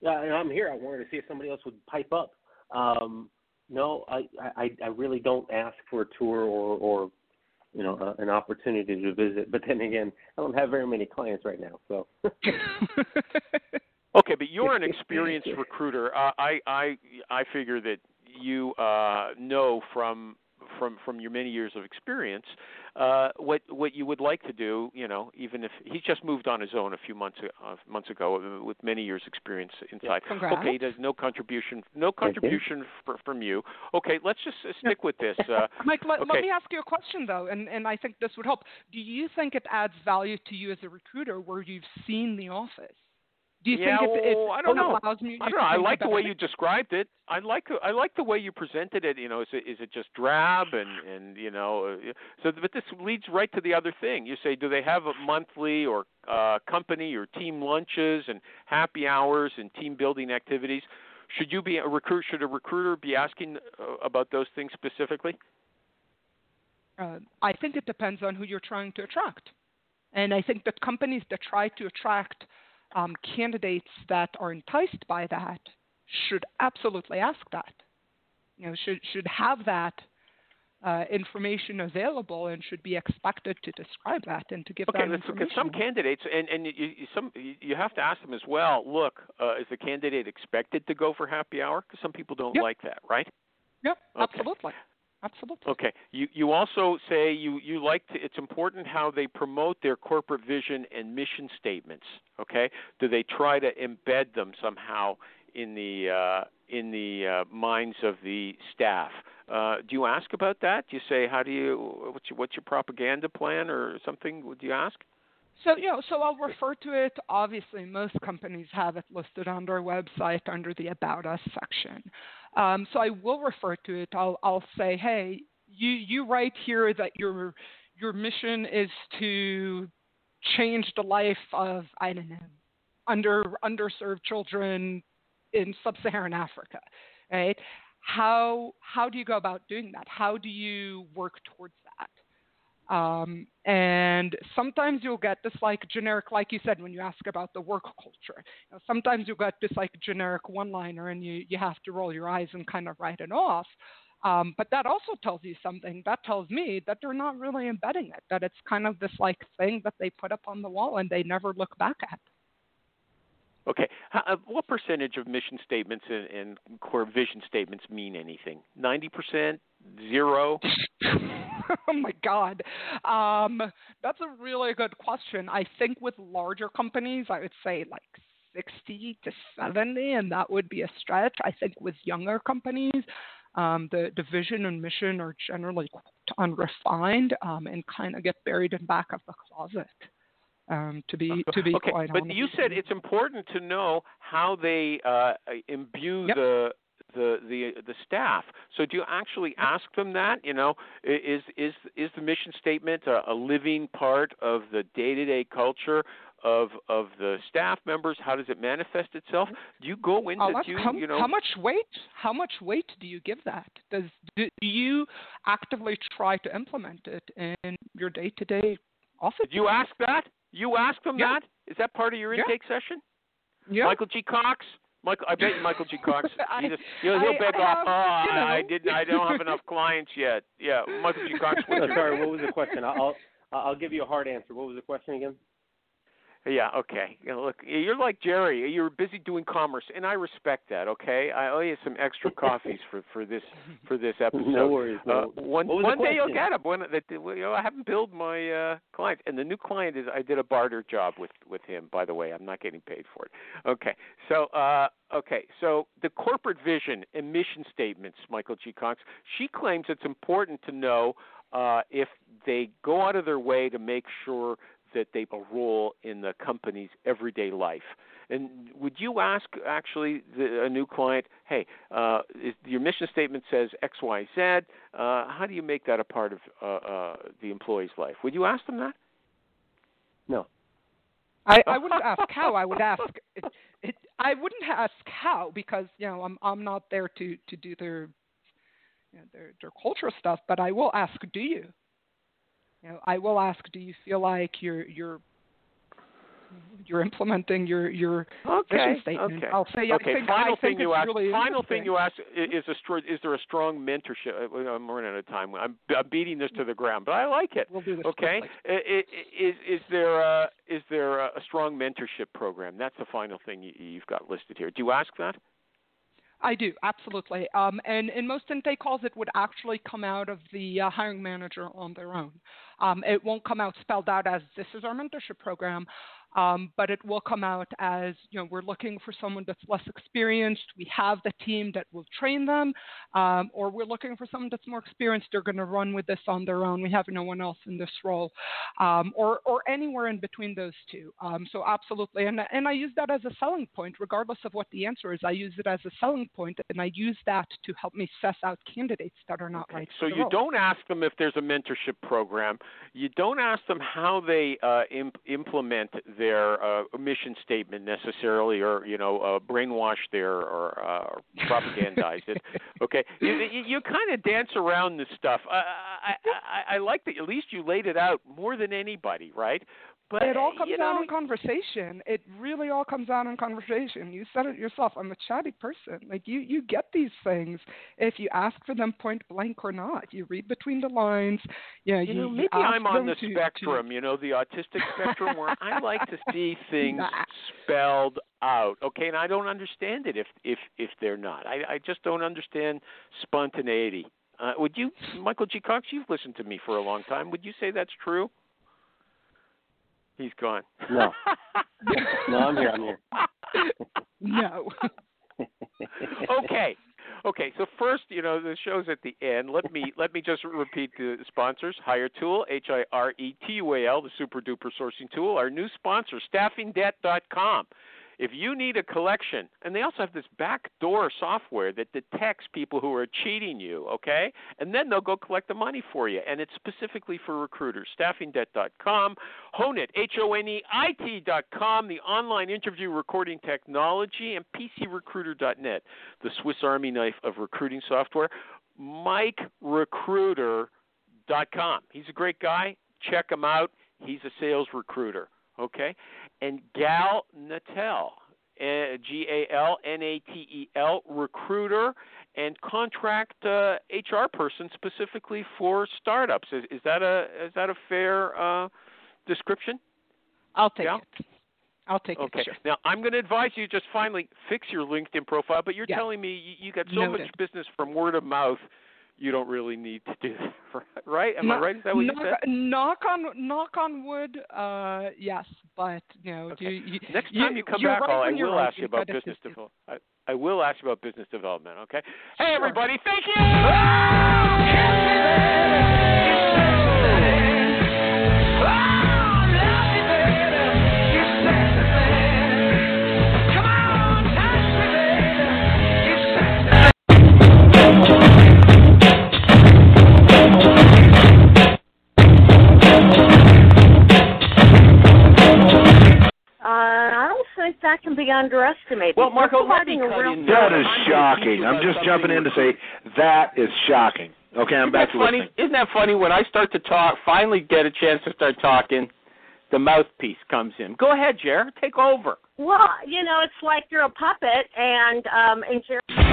yeah, and I'm here. I wanted to see if somebody else would pipe up. Um, no, I, I, I really don't ask for a tour or, or you know, uh, an opportunity to visit. But then again, I don't have very many clients right now. So, *laughs* Okay, but you're an *laughs* experienced recruiter. Uh, I I I figure that you uh, know from from from your many years of experience uh, what what you would like to do. You know, even if he just moved on his own a few months uh, months ago with many years experience inside. Congrats. Okay, there's no contribution no contribution fr- from you. Okay, let's just uh, stick with this. *laughs* Uh, Mike, let, let me ask you a question though, and, and I think this would help. Do you think it adds value to you as a recruiter where you've seen the office? Do you Yeah, think well, I don't know. I don't know. I like the way it? you described it. I like I like the way you presented it. You know, is it is it just drab and and you know, uh, so but this leads right to the other thing. You say, do they have a monthly or uh, company or team lunches and happy hours and team building activities? Should you be a recruit? Should a recruiter be asking uh, about those things specifically? Uh, I think it depends on who you're trying to attract. And I think that companies that try to attract um, candidates that are enticed by that should absolutely ask that. You know, should should have that uh, information available and should be expected to describe that and to give Okay, that let's look some candidates, and and you, you, some you have to ask them as well. Look, uh, is the candidate expected to go for happy hour? Because some people don't Yep. like that, right? Yep, Okay. absolutely, absolutely. Okay. You you also say you you like to. It's important how they promote their corporate vision and mission statements. Okay. Do they try to embed them somehow in the uh, in the uh, minds of the staff? Uh, do you ask about that? Do you say how do you what's your, what's your propaganda plan or something? Would you ask? So you know, so I'll refer to it. Obviously, most companies have it listed on their website under the About Us section. Um, so I will refer to it. I'll I'll say, hey, you you write here that your your mission is to change the life of I don't know under underserved children in sub-Saharan Africa, right? How how do you go about doing that? How do you work towards? Um, and sometimes you'll get this like generic, like you said, when you ask about the work culture. You know, sometimes you'll get this like generic one-liner, and you you have to roll your eyes and kind of write it off. Um, but that also tells you something. That tells me that they're not really embedding it. That it's kind of this like thing that they put up on the wall and they never look back at. Okay. How, uh, what percentage of mission statements and, and core vision statements mean anything? Ninety percent, zero. *laughs* oh my God. Um, that's a really good question. I think with larger companies, I would say like 60 to 70, and that would be a stretch. I think with younger companies, um, the, the vision and mission are generally quite unrefined um, and kind of get buried in back of the closet. Um, to be to be okay, quite but honest. you said it's important to know how they uh, imbue Yep. the the the the staff. So do you actually ask them that? You know, is is is the mission statement a, a living part of the day-to-day culture of of the staff members? How does it manifest itself? Do you go into Uh, do how, you know how much weight? How much weight do you give that? Does do you actively try to implement it in your day-to-day office? did you ask that? You ask them Yeah. that? Is that part of your Yeah. intake session? Yeah. Michael G. Cox. Michael, I bet you Michael G. Cox. *laughs* I- he just, he'll, he'll I- beg I off. have, oh, you *laughs* I, I didn't. I don't have enough clients yet. Yeah, Michael G. Cox. what's *laughs* No, sorry, what was the question? I'll I'll I'll give you a hard answer. What was the question again? Yeah, okay. You know, look, you're like Jerry. You're busy doing commerce, and I respect that. Okay, I owe you some extra *laughs* coffees for for this for this episode. No worries. Uh, one What was the one day you'll get them. When that you know, I haven't billed my uh, client, and the new client is I did a barter job with with him. By the way, I'm not getting paid for it. Okay, so uh, okay, so the corporate vision and mission statements, Michael G. Cox. She claims it's important to know uh, if they go out of their way to make sure that they have a role in the company's everyday life. And would you ask actually the, a new client, hey, uh, is, your mission statement says X, Y, Z. Uh, how do you make that a part of uh, uh, the employee's life? Would you ask them that? No. I, *laughs* I wouldn't ask how. I would ask. It, it, I wouldn't ask how because you know I'm I'm not there to to do their you know, their their cultural stuff. But I will ask, do you? You know, I will ask, do you feel like you're you're you're implementing your your Okay. vision statement? Okay. I'll say okay. think, final thing you it's ask. really final thing you ask is a is there a strong mentorship? uh, I'm running out of time. I'm, I'm beating this to the ground, but I like it. We'll do this Okay. quickly. I- i- Is is there a, is there a strong mentorship program? That's the final thing you, you've got listed here. Do you ask that? I do, absolutely. Um, and in most intake calls, it would actually come out of the uh, hiring manager on their own. Um, it won't come out spelled out as this is our mentorship program, um, but it will come out as you know we're looking for someone that's less experienced. We have the team that will train them, um, or we're looking for someone that's more experienced. They're going to run with this on their own. We have no one else in this role, um, or or anywhere in between those two. Um, so absolutely, and and I use that as a selling point, regardless of what the answer is. I use it as a selling point, and I use that to help me suss out candidates that are not Okay. right. So you role. don't ask them if there's a mentorship program. You don't ask them how they uh, imp- implement their uh, mission statement necessarily, or you know, uh, brainwash their or uh, propagandize it. *laughs* Okay. You, you, you kind of dance around this stuff. I, I, I, I like that. At least you laid it out more than anybody, right? But it all comes you know, out in conversation. It really all comes out in conversation. You said it yourself. I'm a chatty person. Like you, you get these things if you ask for them point blank or not. You read between the lines. Yeah, You you, know, maybe I'm on the to- to- spectrum, you know, the autistic spectrum, where I *laughs* like to see things Nah. spelled out. Okay, and I don't understand it if if if they're not. I I just don't understand spontaneity. Uh, would you, Michael G. Cox? You've listened to me for a long time. Would you say that's true? He's gone. No. *laughs* No, I'm here, I'm here. no. okay. Okay, so first, you know, the show's at the end. Let me let me just repeat the sponsors. Hiretual, H I R E T U A L, the super duper sourcing tool. Our new sponsor, staffingdebt.com. If you need a collection, and they also have this backdoor software that detects people who are cheating you, okay? And then they'll go collect the money for you. And it's specifically for recruiters. Staffingdebt.com, Honeit, H O N E I T.com, the online interview recording technology, and PCRecruiter.net, the Swiss Army knife of recruiting software. MikeRecruiter.com. He's a great guy. Check him out. He's a sales recruiter, okay? And Gal Natel, uh, G A L N A T E L, recruiter and contract uh, HR person specifically for startups. Is, is that a is that a fair uh, description? I'll take Yeah. it. I'll take Okay. it. Sure. Now I'm going to advise you just finally fix your LinkedIn profile. But you're Yeah. telling me you, you got so much business from word of mouth, you don't really need to do that, *laughs* right? Am I right? Is that what you knock, said? knock on knock on wood. Uh, yes, but you know, Okay. you, you, Next time you, come you're back, right I will right. ask you You about business development. I, I will ask you about business development. Okay. Hey, Sure. everybody! Thank you. Be underestimated. Well, Marco, We're let me providing cut in That there. is I'm gonna shocking. I'm just jumping in to say that is shocking. Okay, I'm Isn't back to funny? listening. Isn't that funny? When I start to talk, finally get a chance to start talking, the mouthpiece comes in. Go ahead, Jer. Take over. Well, you know, it's like you're a puppet, and um, and Jerry.